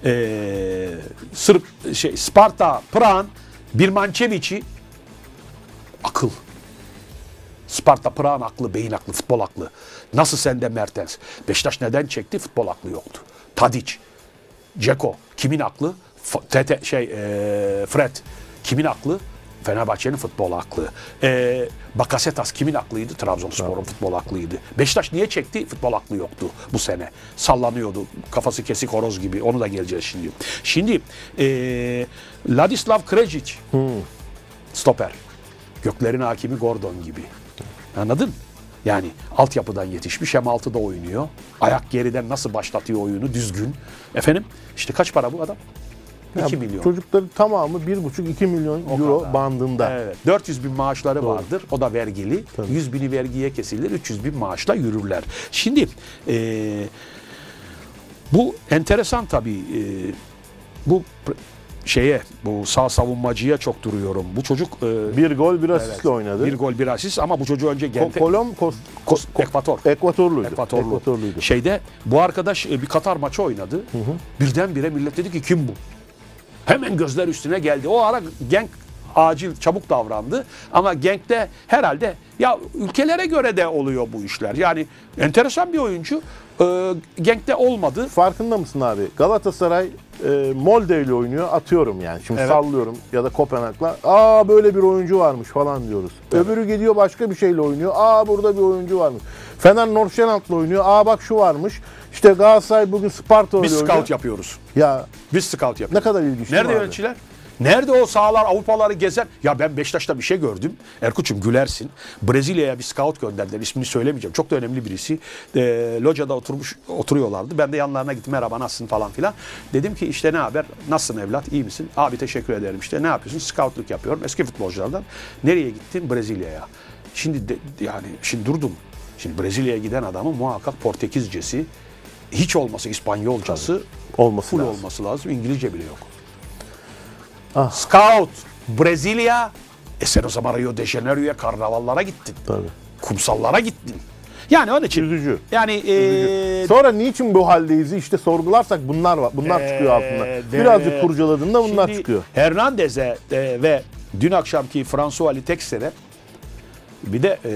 Ee, Sırp şey Sparta Pran bir Mançeviç'i akıl. Sparta Prag'ın aklı, beyin aklı, futbol aklı. Nasıl sende Mertens? Beşiktaş neden çekti? Futbol aklı yoktu. Tadic, Ceko kimin aklı? F- Tete, şey e, Fred kimin aklı? Fenerbahçe'nin futbol aklı. E, Bakasetas kimin aklıydı? Trabzonspor'un futbol aklıydı. Beşiktaş niye çekti? Futbol aklı yoktu bu sene. Sallanıyordu. Kafası kesik horoz gibi. Onu da geleceğiz şimdi. Şimdi e, Ladislav Krejic stoper. Göklerin hakimi Gordon gibi. Anladın? Yani altyapıdan yetişmiş hem altıda oynuyor. Ayak geriden nasıl başlatıyor oyunu düzgün. Efendim işte kaç para bu adam? 2 Ya milyon. Çocukların tamamı 1,5-2 milyon O euro kadar. bandında. Evet. 400 bin maaşları vardır. O da vergili. 100 bini vergiye kesilir. 300 bin maaşla yürürler. Şimdi eee, bu enteresan tabii. Eee, bu şeye bu sağ savunmacıya çok duruyorum. Bu çocuk eee, Bir gol bir asistle oynadı. bir gol bir asist ama bu çocuğu önce Ko- Gent'e Kolom Kos- Ko- Ekvator. Ekvatorluydu. Ekvatorlu. Ekvatorluydu. Şeyde bu arkadaş e, bir Katar maçı oynadı. Birdenbire millet dedi ki kim bu? Hemen gözler üstüne geldi. O ara Genk acil çabuk davrandı. Ama Genk'te herhalde ya ülkelere göre de oluyor bu işler. Yani enteresan bir oyuncu. Ee, Genk'te olmadı. Farkında mısın abi? Galatasaray e, Molde ile oynuyor. Atıyorum yani. Şimdi Evet. sallıyorum ya da Kopenhag'la. Aa böyle bir oyuncu varmış falan diyoruz. Öbürü gidiyor başka bir şeyle oynuyor. Aa burada bir oyuncu varmış. Fener Nordsjælland'la oynuyor. Aa bak şu varmış. İşte Galatasaray bugün Sparta ile Biz oynuyor. scout yapıyoruz. Ya Biz scout yapıyoruz. ne kadar ilginç Nerede yöneticiler? Nerede o sahalar Avrupaları gezer? Ya ben Beşiktaş'ta bir şey gördüm. Erkuç'um gülersin. Brezilya'ya bir scout gönderdiler. İsmini söylemeyeceğim. Çok da önemli birisi. E, locada oturmuş oturuyorlardı. Ben de yanlarına gittim. Merhaba nasılsın falan filan. Dedim ki işte ne haber? Nasılsın evlat? İyi misin? Abi teşekkür ederim. İşte ne yapıyorsun? Scoutluk yapıyorum. Eski futbolculardan. Nereye gittim? Brezilya'ya. Şimdi de, yani şimdi durdum. Şimdi Brezilya'ya giden adamın muhakkak Portekizcesi, hiç olmasa İspanyolcası Olması full lazım. olması lazım. İngilizce bile yok. Ah. Scout, Brezilya. E sen o zaman Rio de Janeiro'ya karnavallara gittin. Tabii. Kumsallara gittin. Yani onun için. Üzücü. Yani e, Sonra niçin bu haldeyiz? İşte sorgularsak bunlar var. Bunlar çıkıyor altında. Ee, Birazcık de- kurcaladığında bunlar Şimdi çıkıyor. Hernandez'e e, ve dün akşamki François Ali Texer'e bir de e,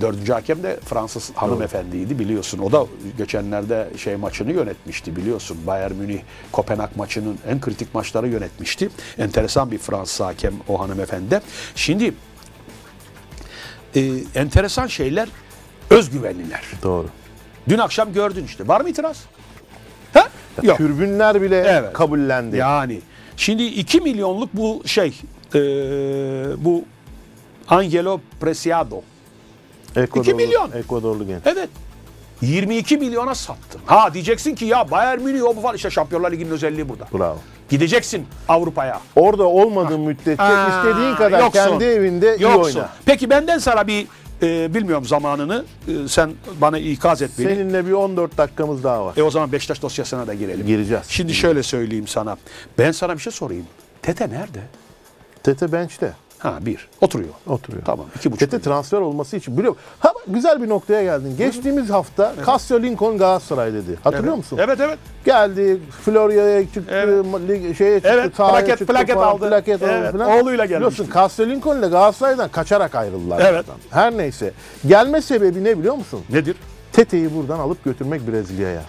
dördüncü hakem de Fransız hanımefendiydi biliyorsun. O da geçenlerde şey maçını yönetmişti biliyorsun. Bayern Münih Kopenhag maçının en kritik maçları yönetmişti. Enteresan bir Fransız hakem o hanımefendi. Şimdi e, enteresan şeyler özgüvenliler. Doğru. Dün akşam gördün işte. Var mı itiraz? Ha? Yok. Türbünler bile Evet. kabullendi. Yani şimdi 2 milyonluk bu şey e, bu Angelo Preciado. Ekvadorlu, 2 milyon. Ekvadorlu genç. Evet. 22 milyona sattın. Ha diyeceksin ki ya Bayern Münih o bu falan. İşte Şampiyonlar Ligi'nin özelliği burada. Bravo. Gideceksin Avrupa'ya. Orada olmadığın müddetçe Aa, istediğin kadar yoksun. kendi evinde iyi Yoksun. oyna. Peki benden sana bir e, bilmiyorum zamanını e, sen bana ikaz et beni. Seninle bir 14 dakikamız daha var. E o zaman Beşiktaş dosyasına da girelim. Gireceğiz. Şimdi şöyle söyleyeyim sana. Ben sana bir şey sorayım. Tete nerede? Tete bench'te Ha bir. Oturuyor. oturuyor. Tamam. iki buçuk Tete milyon. transfer olması için biliyor musun? Ha, güzel bir noktaya geldin. Geçtiğimiz hafta Casio Lincoln Galatasaray dedi. Hatırlıyor Evet. musun? Evet evet. Geldi Florya'ya çıktı, Evet. lig- şeye çıktı, Evet, plaket- çıktı plaket falan, aldı. Plaket aldı Evet, falan. oğluyla gelmişti. Biliyorsun Casio Lincoln ile Galatasaray'dan kaçarak ayrıldılar. Evet. buradan. Her neyse. Gelme sebebi ne biliyor musun? Nedir? Tete'yi buradan alıp götürmek Brezilya'ya.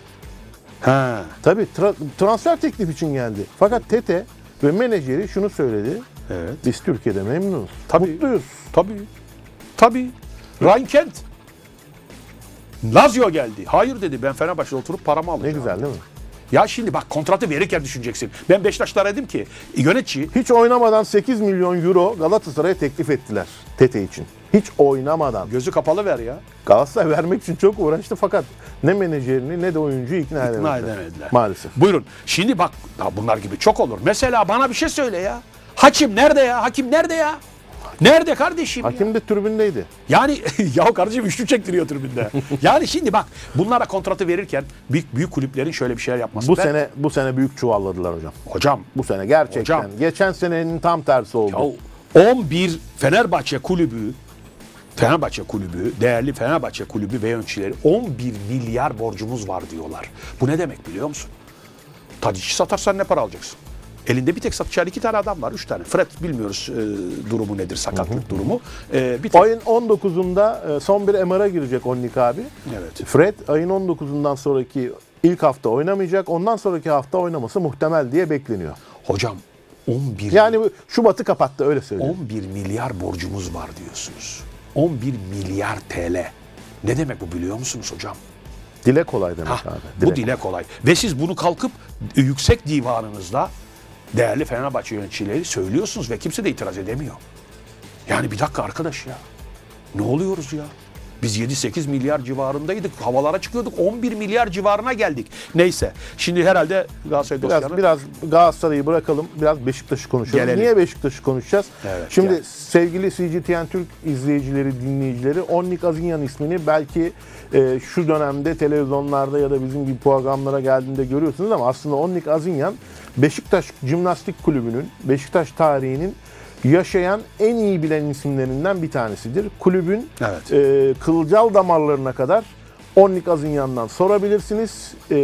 Ha. Tabii tra- transfer teklif için geldi. Fakat Tete ve menajeri şunu söyledi. Evet. Biz Türkiye'de memnunuz. Tabii. Mutluyuz. Tabii. Tabii. Ryan Kent. Lazio geldi. Hayır dedi ben Fenerbahçe'de oturup paramı Ne alacağım. güzel değil mi? Ya şimdi bak kontratı verirken düşüneceksin. Ben Beşiktaşlara dedim ki yönetici Hiç oynamadan 8 milyon euro Galatasaray'a teklif ettiler Tete için. Hiç oynamadan. gözü kapalı ver ya. Galatasaray vermek için çok uğraştı fakat ne menajerini ne de oyuncuyu ikna, İkna edemediler. edemediler. Maalesef. Buyurun. Şimdi bak bunlar gibi çok olur. Mesela bana bir şey söyle ya. Hakim nerede ya? Hakim nerede ya? Nerede kardeşim ya? Hakim de tribündeydi. Yani ya kardeşim üçlü çektiriyor tribünde. yani şimdi bak bunlara kontratı verirken büyük büyük kulüplerin şöyle bir şeyler yapması. Bu Ben- sene bu sene büyük çuvalladılar hocam. hocam Bu sene gerçekten. Hocam. Geçen senenin tam tersi oldu. ya 11 Fenerbahçe kulübü Fenerbahçe kulübü, değerli Fenerbahçe kulübü ve yöneticileri 11 milyar borcumuz var diyorlar. Bu ne demek biliyor musun? Tadic'i satarsan ne para alacaksın? Elinde bir tek satacağı iki tane adam var. Üç tane. Fred bilmiyoruz e, durumu nedir, sakatlık durumu. E, bir tek, Ayın 19'unda e, son bir MR'a girecek Onnik abi. Evet. Fred ayın 19'undan sonraki ilk hafta oynamayacak. Ondan sonraki hafta oynaması muhtemel diye bekleniyor. Hocam 11 Yani Şubat'ı kapattı öyle söyleyeyim. 11 milyar borcumuz var diyorsunuz. 11 milyar TL. Ne demek bu biliyor musunuz hocam? Dile kolay demek Ha, abi. bu dile kolay. Ve siz bunu kalkıp yüksek divanınızda değerli Fenerbahçe yöneticileri söylüyorsunuz ve kimse de itiraz edemiyor. Yani bir dakika arkadaş ya. Ne oluyoruz ya? Biz 7-8 milyar civarındaydık. Havalara çıkıyorduk. 11 milyar civarına geldik. Neyse. Şimdi herhalde Galatasaray Biraz dosyanı... biraz Galatasaray'ı bırakalım. Biraz Beşiktaş'ı konuşalım. Gelelim. Niye Beşiktaş'ı konuşacağız? Evet, Şimdi gel. sevgili CGTN Türk izleyicileri, dinleyicileri Onnik Azinyan ismini belki e, şu dönemde televizyonlarda ya da bizim gibi programlara geldiğinde görüyorsunuz ama aslında Onnik Azinyan Beşiktaş Cimnastik Kulübü'nün Beşiktaş tarihinin yaşayan en iyi bilen isimlerinden bir tanesidir. Kulübün Evet. e, kılcal damarlarına kadar Onnik Azinyan'dan sorabilirsiniz. E,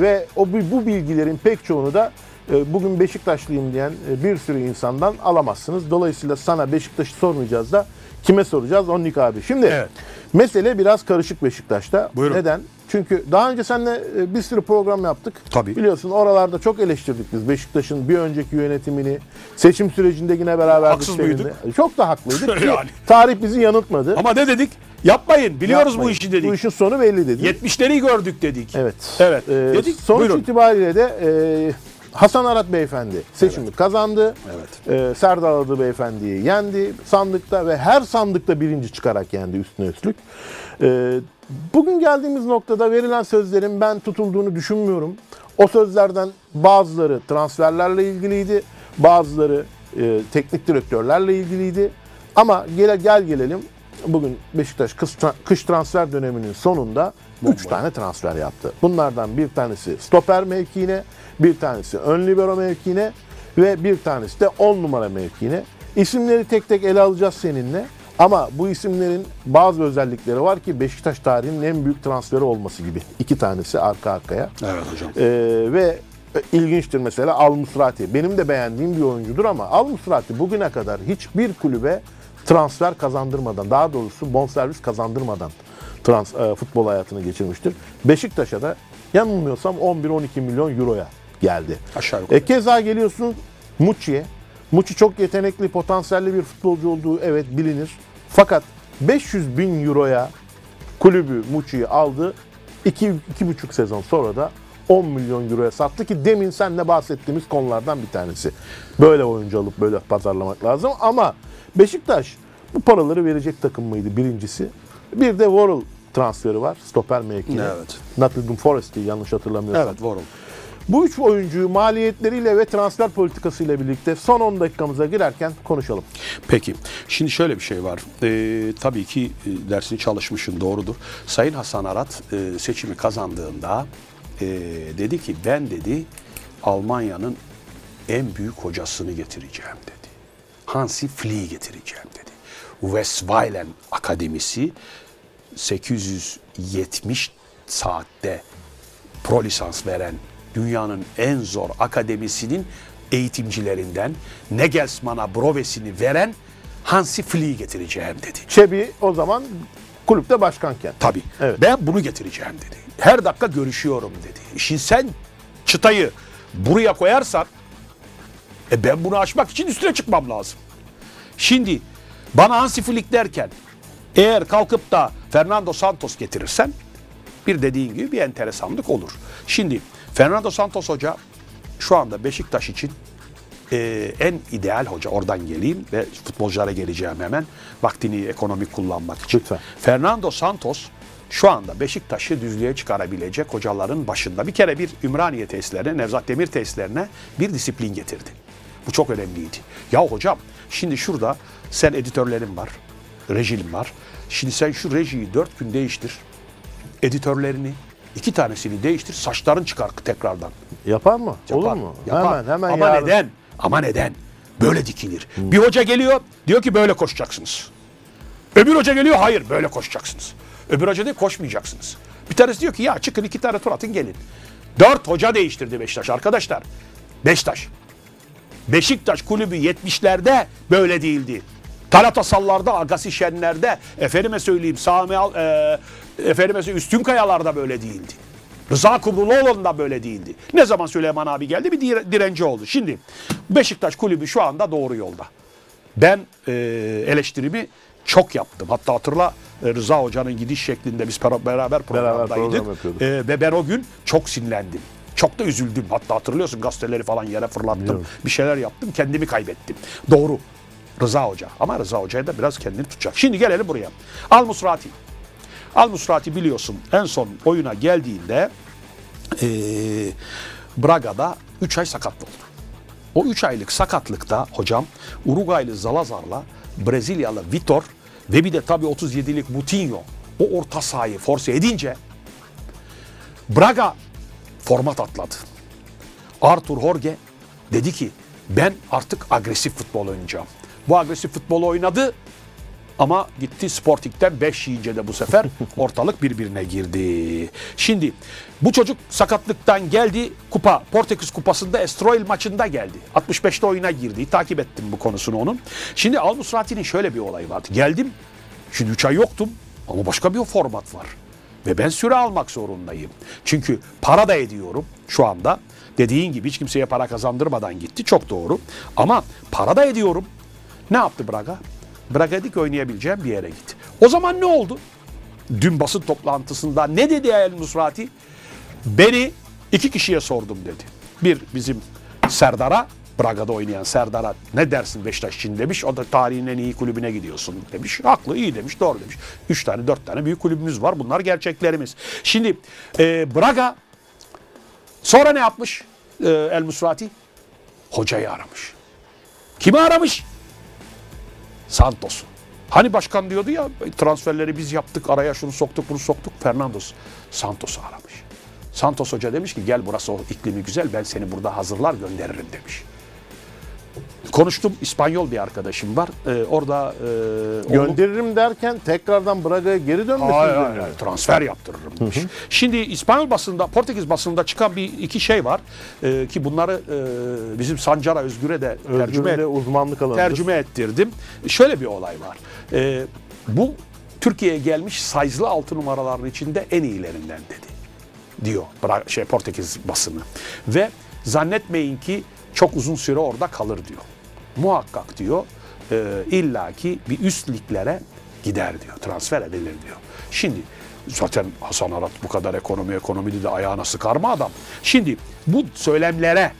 ve o bu bilgilerin pek çoğunu da e, bugün Beşiktaşlıyım diyen e, bir sürü insandan alamazsınız. Dolayısıyla sana Beşiktaş'ı sormayacağız da kime soracağız? Onnik abi. Şimdi Evet. mesele biraz karışık Beşiktaş'ta. Buyurun. Neden? Çünkü daha önce seninle e, bir sürü program yaptık. Tabii. Biliyorsun oralarda çok eleştirdik biz Beşiktaş'ın bir önceki yönetimini. Seçim sürecinde yine beraber Haksız mıydık? Çok da haklıydık ki Yani. tarih bizi yanıltmadı. Ama ne dedik? Yapmayın. Biliyoruz bu Yapmayın. işi dedik. Bu işin sonu belli dedik. 70'leri gördük dedik. Evet. Evet. Ee, dedik. sonuç Buyurun. itibariyle de e, Hasan Arat Beyefendi seçimi kazandı. Evet. Ee, Serdar Adı Beyefendi'yi yendi sandıkta ve her sandıkta birinci çıkarak yendi üstüne üstlük. Ee, bugün geldiğimiz noktada verilen sözlerin ben tutulduğunu düşünmüyorum. O sözlerden bazıları transferlerle ilgiliydi, bazıları e, teknik direktörlerle ilgiliydi. Ama gel, gel gelelim bugün Beşiktaş kış, kış transfer döneminin sonunda 3 tane transfer yaptı. Bunlardan bir tanesi stoper mevkiine, bir tanesi ön libero mevkiine ve bir tanesi de 10 numara mevkiine. İsimleri tek tek ele alacağız seninle. Ama bu isimlerin bazı özellikleri var ki Beşiktaş tarihinin en büyük transferi olması gibi. İki tanesi arka arkaya. Evet hocam. Ee, ve ilginçtir mesela Al Musrati. Benim de beğendiğim bir oyuncudur ama Al Musrati bugüne kadar hiçbir kulübe transfer kazandırmadan, daha doğrusu bonservis kazandırmadan trans, e, futbol hayatını geçirmiştir. Beşiktaş'a da yanılmıyorsam 11-12 milyon euroya geldi. Aşağı yukarı. E, keza geliyorsun Muçi'ye. Muçi çok yetenekli, potansiyelli bir futbolcu olduğu evet bilinir. Fakat 500 bin euroya kulübü Muçi'yi aldı. 2-2,5 sezon sonra da 10 milyon euroya sattı ki demin senle bahsettiğimiz konulardan bir tanesi. Böyle oyuncu alıp böyle pazarlamak lazım ama Beşiktaş bu paraları verecek takım mıydı birincisi? Bir de Worrell transferi var stoper mevkine. Evet. Nottingham Forest'i yanlış hatırlamıyorsam. Evet Vorul. Bu üç oyuncuyu maliyetleriyle ve transfer politikasıyla birlikte son 10 dakikamıza girerken konuşalım. Peki. Şimdi şöyle bir şey var. Ee, tabii ki e, dersini çalışmışsın doğrudur. Sayın Hasan Arat e, seçimi kazandığında e, dedi ki ben dedi Almanya'nın en büyük hocasını getireceğim dedi. Hansi Flick'i getireceğim dedi. Westfalen Akademisi 870 saatte pro lisans veren dünyanın en zor akademisinin eğitimcilerinden Nagelsmann'a brovesini veren Hansi Flick'i getireceğim dedi. Çebi o zaman kulüpte başkanken. Tabii. Evet. Ben bunu getireceğim dedi. Her dakika görüşüyorum dedi. Şimdi sen çıtayı buraya koyarsan e ben bunu aşmak için üstüne çıkmam lazım. Şimdi bana Hansi Flick derken eğer kalkıp da Fernando Santos getirirsen bir dediğin gibi bir enteresanlık olur. Şimdi Fernando Santos hoca şu anda Beşiktaş için e, en ideal hoca. Oradan geleyim ve futbolculara geleceğim hemen. Vaktini ekonomik kullanmak için. Lütfen. Fernando Santos şu anda Beşiktaş'ı düzlüğe çıkarabilecek hocaların başında. Bir kere bir Ümraniye tesislerine, Nevzat Demir tesislerine bir disiplin getirdi. Bu çok önemliydi. Ya hocam şimdi şurada sen editörlerin var, rejilin var. Şimdi sen şu rejiyi dört gün değiştir. Editörlerini iki tanesini değiştir. Saçların çıkar tekrardan. Yapar mı? Yapar, Olur mu? yapar. Hemen hemen Ama yarın. neden? Ama neden? Böyle dikilir. Bir hoca geliyor diyor ki böyle koşacaksınız. Öbür hoca geliyor hayır böyle koşacaksınız. Öbür hoca diyor koşmayacaksınız. Bir tanesi diyor ki ya çıkın iki tane tur atın gelin. Dört hoca değiştirdi Beşiktaş arkadaşlar. Beşiktaş. Beşiktaş kulübü 70'lerde böyle değildi. Talatasallarda, Agassi Şenler'de, efendime söyleyeyim Sami Al, e, efendime söyleyeyim Üstün Kayalar'da böyle değildi. Rıza Kumruloğlu'nda böyle değildi. Ne zaman Süleyman abi geldi bir dire- direnci oldu. Şimdi Beşiktaş kulübü şu anda doğru yolda. Ben e, eleştirimi çok yaptım. Hatta hatırla e, Rıza Hoca'nın gidiş şeklinde biz beraber programdaydık. program. E, ve ben o gün çok sinirlendim. Çok da üzüldüm. Hatta hatırlıyorsun gazeteleri falan yere fırlattım. Biliyorum. Bir şeyler yaptım. Kendimi kaybettim. Doğru. Rıza Hoca. Ama Rıza Hoca'ya da biraz kendini tutacak. Şimdi gelelim buraya. Al Musrati. Al Musrati biliyorsun en son oyuna geldiğinde e, Braga'da 3 ay sakat oldu. O 3 aylık sakatlıkta hocam Uruguaylı Zalazar'la Brezilyalı Vitor ve bir de tabii 37'lik Moutinho o orta sahayı force edince Braga format atladı. Arthur Jorge dedi ki ben artık agresif futbol oynayacağım. Bu agresif futbol oynadı ama gitti Sporting'den 5 yiyince de bu sefer ortalık birbirine girdi. Şimdi bu çocuk sakatlıktan geldi kupa Portekiz kupasında Estoril maçında geldi. 65'te oyuna girdi. Takip ettim bu konusunu onun. Şimdi Al Musrati'nin şöyle bir olayı vardı. Geldim. Şimdi 3 ay yoktum ama başka bir format var. Ve ben süre almak zorundayım. Çünkü para da ediyorum şu anda. Dediğin gibi hiç kimseye para kazandırmadan gitti. Çok doğru. Ama para da ediyorum. Ne yaptı Braga? Braga dedi ki oynayabileceğim bir yere git. O zaman ne oldu? Dün basın toplantısında ne dedi El Nusrati? Beni iki kişiye sordum dedi. Bir bizim Serdar'a, Braga'da oynayan Serdar'a ne dersin Beşiktaş için demiş. O da tarihin en iyi kulübüne gidiyorsun demiş. Haklı iyi demiş doğru demiş. Üç tane dört tane büyük kulübümüz var bunlar gerçeklerimiz. Şimdi e, Braga sonra ne yapmış e, El Musrati? Hocayı aramış. Kimi aramış? Santos'u. Hani başkan diyordu ya transferleri biz yaptık araya şunu soktuk bunu soktuk. Fernandos Santos'u aramış. Santos Hoca demiş ki gel burası o iklimi güzel ben seni burada hazırlar gönderirim demiş. Konuştum İspanyol bir arkadaşım var. Ee, orada e, Gönderirim derken tekrardan Braga'ya geri dönmesi Hayır, hayır, hayır, transfer yaptırırım demiş. Şimdi İspanyol basında, Portekiz basında çıkan bir iki şey var Ee, ki bunları e, bizim Sancara Özgür'e de tercüme, Özgür'ün de uzmanlık alanıdır. tercüme ettirdim. Şöyle bir olay var. Ee, bu Türkiye'ye gelmiş size'lı altı numaraların içinde en iyilerinden dedi. Diyor şey Portekiz basını. Ve zannetmeyin ki çok uzun süre orada kalır diyor. Muhakkak diyor e, illaki bir üst liglere gider diyor. Transfer edilir diyor. Şimdi zaten Hasan Arat bu kadar ekonomi ekonomi de ayağına sıkar mı adam? Şimdi bu söylemlere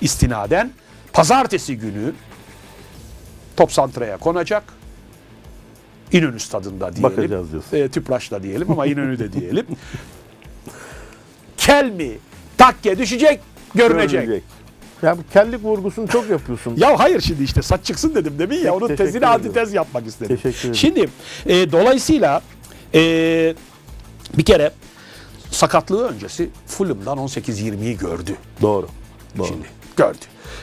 istinaden pazartesi günü top santraya konacak. İnönü stadında diyelim. Bakacağız diyorsun. E, Tüpraş'la diyelim ama İnönü de diyelim. Kel mi? Takke düşecek, görünecek. Görülecek. Ya bu kellik vurgusunu çok yapıyorsun. Ya hayır şimdi işte saç çıksın dedim demin ya. Onun teşekkür tezini ederim. antitez yapmak istedim. Teşekkür ederim. Şimdi e, dolayısıyla e, bir kere sakatlığı öncesi Fulham'dan 18-20'yi gördü. Doğru. Doğru. Şimdi gördü.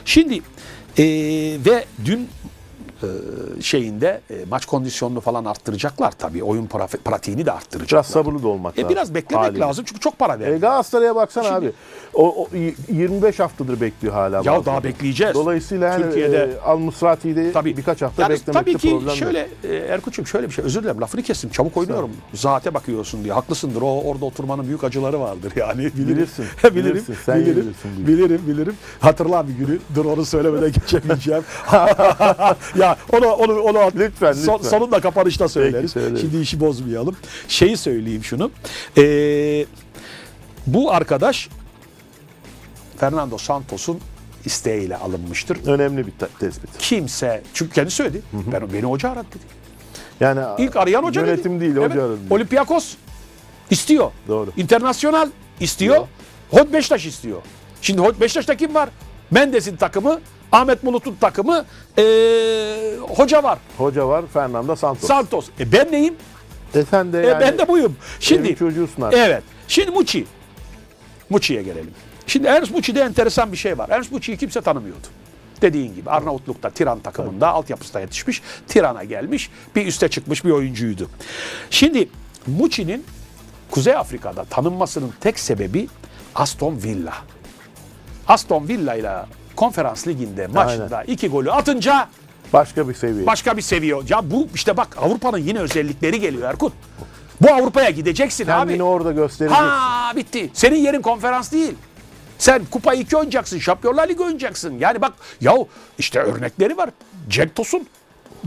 Şimdi e, ve dün şeyinde e, maç kondisyonunu falan arttıracaklar tabii. Oyun pra- pratiğini de arttıracaklar. Biraz sabırlı da olmak E, lazım. biraz beklemek haliyle. lazım çünkü çok para E, verdi. Galatasaray'a baksana Şimdi- abi. O, o y- 25 haftadır bekliyor hala. Ya bazıları. daha bekleyeceğiz. Dolayısıyla yani Türkiye'de e, Al Musrati'yi de Tabii. birkaç hafta Yani beklemekte tabii ki problem şöyle e, Erkuç'um şöyle bir şey özür dilerim lafını kestim çabuk oynuyorum. Zaate bakıyorsun diye haklısındır o orada oturmanın büyük acıları vardır yani. Bilirim. Bilirsin, bilirim. bilirsin, sen bilirim, bilirsin bilirim bilirim. Hatırla bir günü dur onu söylemeden geçemeyeceğim. ya onu onu onu Lütfen, son- lütfen. sonunda kapanışta söyleriz. söyleriz. Şimdi işi bozmayalım. Şeyi söyleyeyim şunu. Ee, bu arkadaş Fernando Santos'un isteğiyle alınmıştır. Önemli bir te- tespit. Kimse çünkü kendi söyledi. Ben beni hoca aradı dedi. Yani İlk arayan hoca dedi. yönetim değil Evet. hoca aradı. Olympiakos istiyor. Doğru. Internasyonal istiyor. Hot Beşiktaş istiyor. Şimdi Hot Beşiktaş'ta kim var? Mendes'in takımı, Ahmet Bulut'un takımı, ee, hoca var. Hoca var Fernando Santos. Santos. E ben neyim? e sen de E yani ben de buyum. Şimdi çocuğusun artık. Evet. Şimdi Muçi. Muçi'ye gelelim. Şimdi Ernst Muçi'de enteresan bir şey var. Ernst Muçi'yi kimse tanımıyordu. Dediğin gibi Arnavutluk'ta Tiran takımında altyapısında yetişmiş. Tiran'a gelmiş. Bir üste çıkmış bir oyuncuydu. Şimdi Muçi'nin Kuzey Afrika'da tanınmasının tek sebebi Aston Villa. Aston Villa ile Konferans Ligi'nde maçında iki golü atınca Başka bir seviye. başka bir seviye. Ya bu işte bak Avrupa'nın yine özellikleri geliyor Erkut. Bu Avrupa'ya gideceksin Kendini abi. orada göstereceksin. Ha bitti. Senin yerin konferans değil. Sen Kupa 2 oynayacaksın, Şampiyonlar Ligi oynayacaksın. Yani bak yahu işte örnekleri var. Cenk Tosun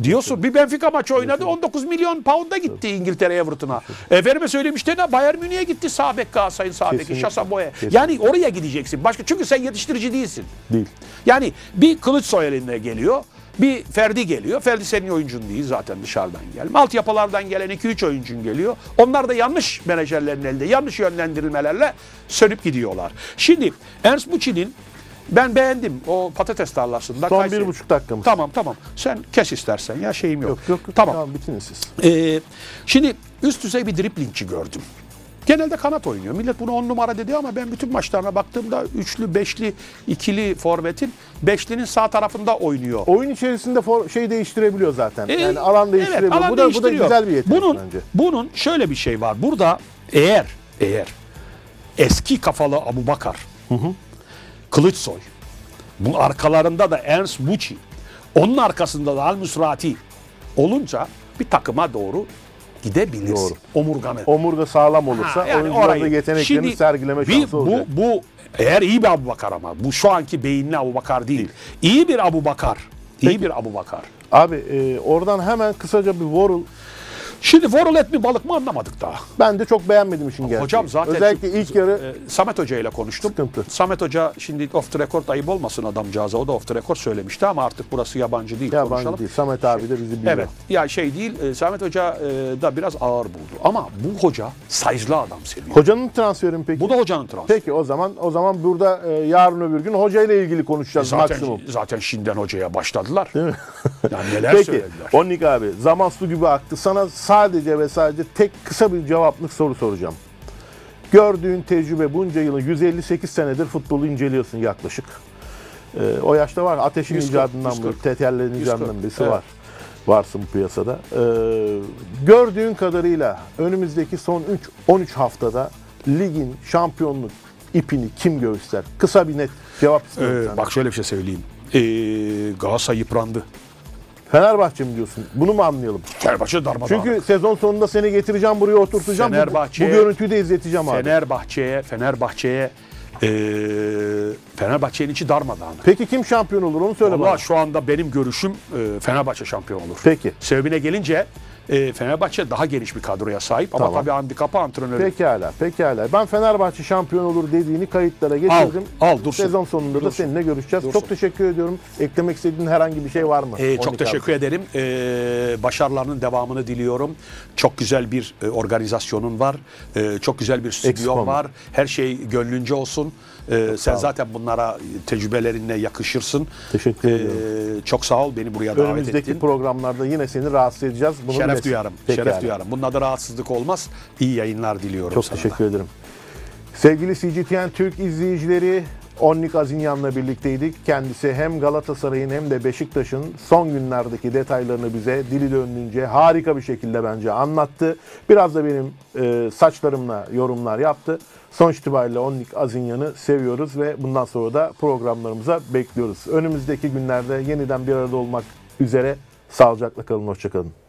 diyorsun bir Benfica maçı oynadı 19 milyon pound'a gitti İngiltere Everton'a. Efendime söyleyeyim işte ne Bayern Münih'e gitti sağ bek Galatasaray'ın sağ beki. Şasaboya. Yani oraya gideceksin. Başka çünkü sen yetiştirici değilsin. Değil. Yani bir Kılıçsoy eline geliyor. Bir Ferdi geliyor. Ferdi senin oyuncun değil zaten dışarıdan gelme. Altyapılardan gelen 2-3 oyuncun geliyor. Onlar da yanlış menajerlerin elinde, yanlış yönlendirilmelerle sönüp gidiyorlar. Şimdi Ernst Muçi'nin ben beğendim o patates tarlasında. Son Kayseri- bir buçuk dakikamız. Tamam tamam. Sen kes istersen ya şeyim yok. Yok yok. yok. Tamam. Tamam bitiniz siz. Ee, şimdi üst düzey bir driplingçi gördüm. Genelde kanat oynuyor. Millet bunu on numara dedi ama ben bütün maçlarına baktığımda üçlü, beşli, ikili forvetin beşlinin sağ tarafında oynuyor. Oyun içerisinde for- şey değiştirebiliyor zaten. Ee, yani alan değiştirebiliyor. alan bu da bu da güzel bir yetenek bunun, bence. Bunun şöyle bir şey var. Burada eğer eğer eski kafalı Abu Bakar, Kılıçsoy, bu arkalarında da Ernst Muçi, onun arkasında da Al Musrati olunca bir takıma doğru gidebilirsin. Doğru. Omurganı. Omurga sağlam olursa Ha, yani oyuncular da orayı- yeteneklerini Şimdi sergileme bir- şansı bu, olacak. Bu eğer iyi bir Abu Bakar ama bu şu anki beyinli Abu Bakar değil. İyi bir Abu Bakar. İyi Peki. bir Abu Bakar. Abi e, oradan hemen kısaca bir Worrell Şimdi Vorul et mi balık mı anlamadık daha. ben de çok beğenmedim işin gerçeği. Hocam zaten Özellikle şu- ilk yarı e, Samet Hoca ile konuştum. Sıkıntı. Samet Hoca şimdi off the record ayıp olmasın adamcağıza. O da off the record söylemişti ama artık burası yabancı değil. yabancı konuşalım. değil. Samet abi de bizi biliyor. Evet. Ya şey değil. e, Samet Hoca e, da biraz ağır buldu. Ama bu hoca size'lı adam seviyor. Hocanın transferi mi peki? Bu da hocanın transferi. Peki o zaman o zaman burada e, yarın öbür gün hoca ile ilgili konuşacağız Zaten, maksimum. zaten şimdiden hocaya başladılar. Değil mi? Yani neler Peki söylediler. Onik abi zaman su gibi aktı. Sana sadece ve sadece tek kısa bir cevaplık soru soracağım. Gördüğün tecrübe bunca yılın 158 senedir futbolu inceliyorsun yaklaşık. E, o yaşta var. Ateşin 140, icadından 140. bu. Teterlerin icadından birisi Evet. var. Varsın piyasada. E, gördüğün kadarıyla önümüzdeki son 3 13 haftada ligin şampiyonluk ipini kim göğüsler? Kısa bir net cevap istiyorum Ee, senden. bak şöyle bir şey söyleyeyim. Ee, Galatasaray yıprandı. Fenerbahçe mi diyorsun? Bunu mu anlayalım? Fenerbahçe darmadağın. Çünkü sezon sonunda seni getireceğim buraya oturtacağım. Bu- Fenerbahçe- bu, görüntüyü de izleteceğim abi. Fenerbahçe'ye Fenerbahçe'ye ee, Fenerbahçe'nin içi darmadağın. Peki kim şampiyon olur onu söyle bana. Valla şu anda benim görüşüm e, Fenerbahçe şampiyon olur. Peki. Sebebine gelince e, Fenerbahçe daha geniş bir kadroya sahip ama Tamam. tabii handikapı antrenörü. Pekala, pekala. Ben Fenerbahçe şampiyon olur dediğini kayıtlara geçirdim. al, dursun. Sezon sonunda da Dursun. seninle görüşeceğiz. Dursun. Çok teşekkür ediyorum. Eklemek istediğin herhangi bir şey var mı? Ee, çok Monika teşekkür ederim. Ee, başarılarının devamını diliyorum. Çok güzel bir e, organizasyonun var. Ee, çok güzel bir stüdyon olma. var. Her şey gönlünce olsun. Ee, sen zaten bunlara tecrübelerinle yakışırsın. Teşekkür Ee, ediyorum. Çok sağ ol beni buraya davet Önümüzdeki ettin. programlarda yine seni rahatsız edeceğiz. Bunu Şeref bilesin. duyarım. Pekala. Şeref duyarım. Bunun adı rahatsızlık olmaz. İyi yayınlar diliyorum Çok sana da. teşekkür ederim. Sevgili CGTN Türk izleyicileri, Onnik Azinyan'la birlikteydik. Kendisi hem Galatasaray'ın hem de Beşiktaş'ın son günlerdeki detaylarını bize dili döndüğünce harika bir şekilde bence anlattı. Biraz da benim e, saçlarımla yorumlar yaptı. Sonuç itibariyle Onnik Azinyan'ı seviyoruz ve bundan sonra da programlarımıza bekliyoruz. Önümüzdeki günlerde yeniden bir arada olmak üzere sağlıcakla kalın, hoşçakalın.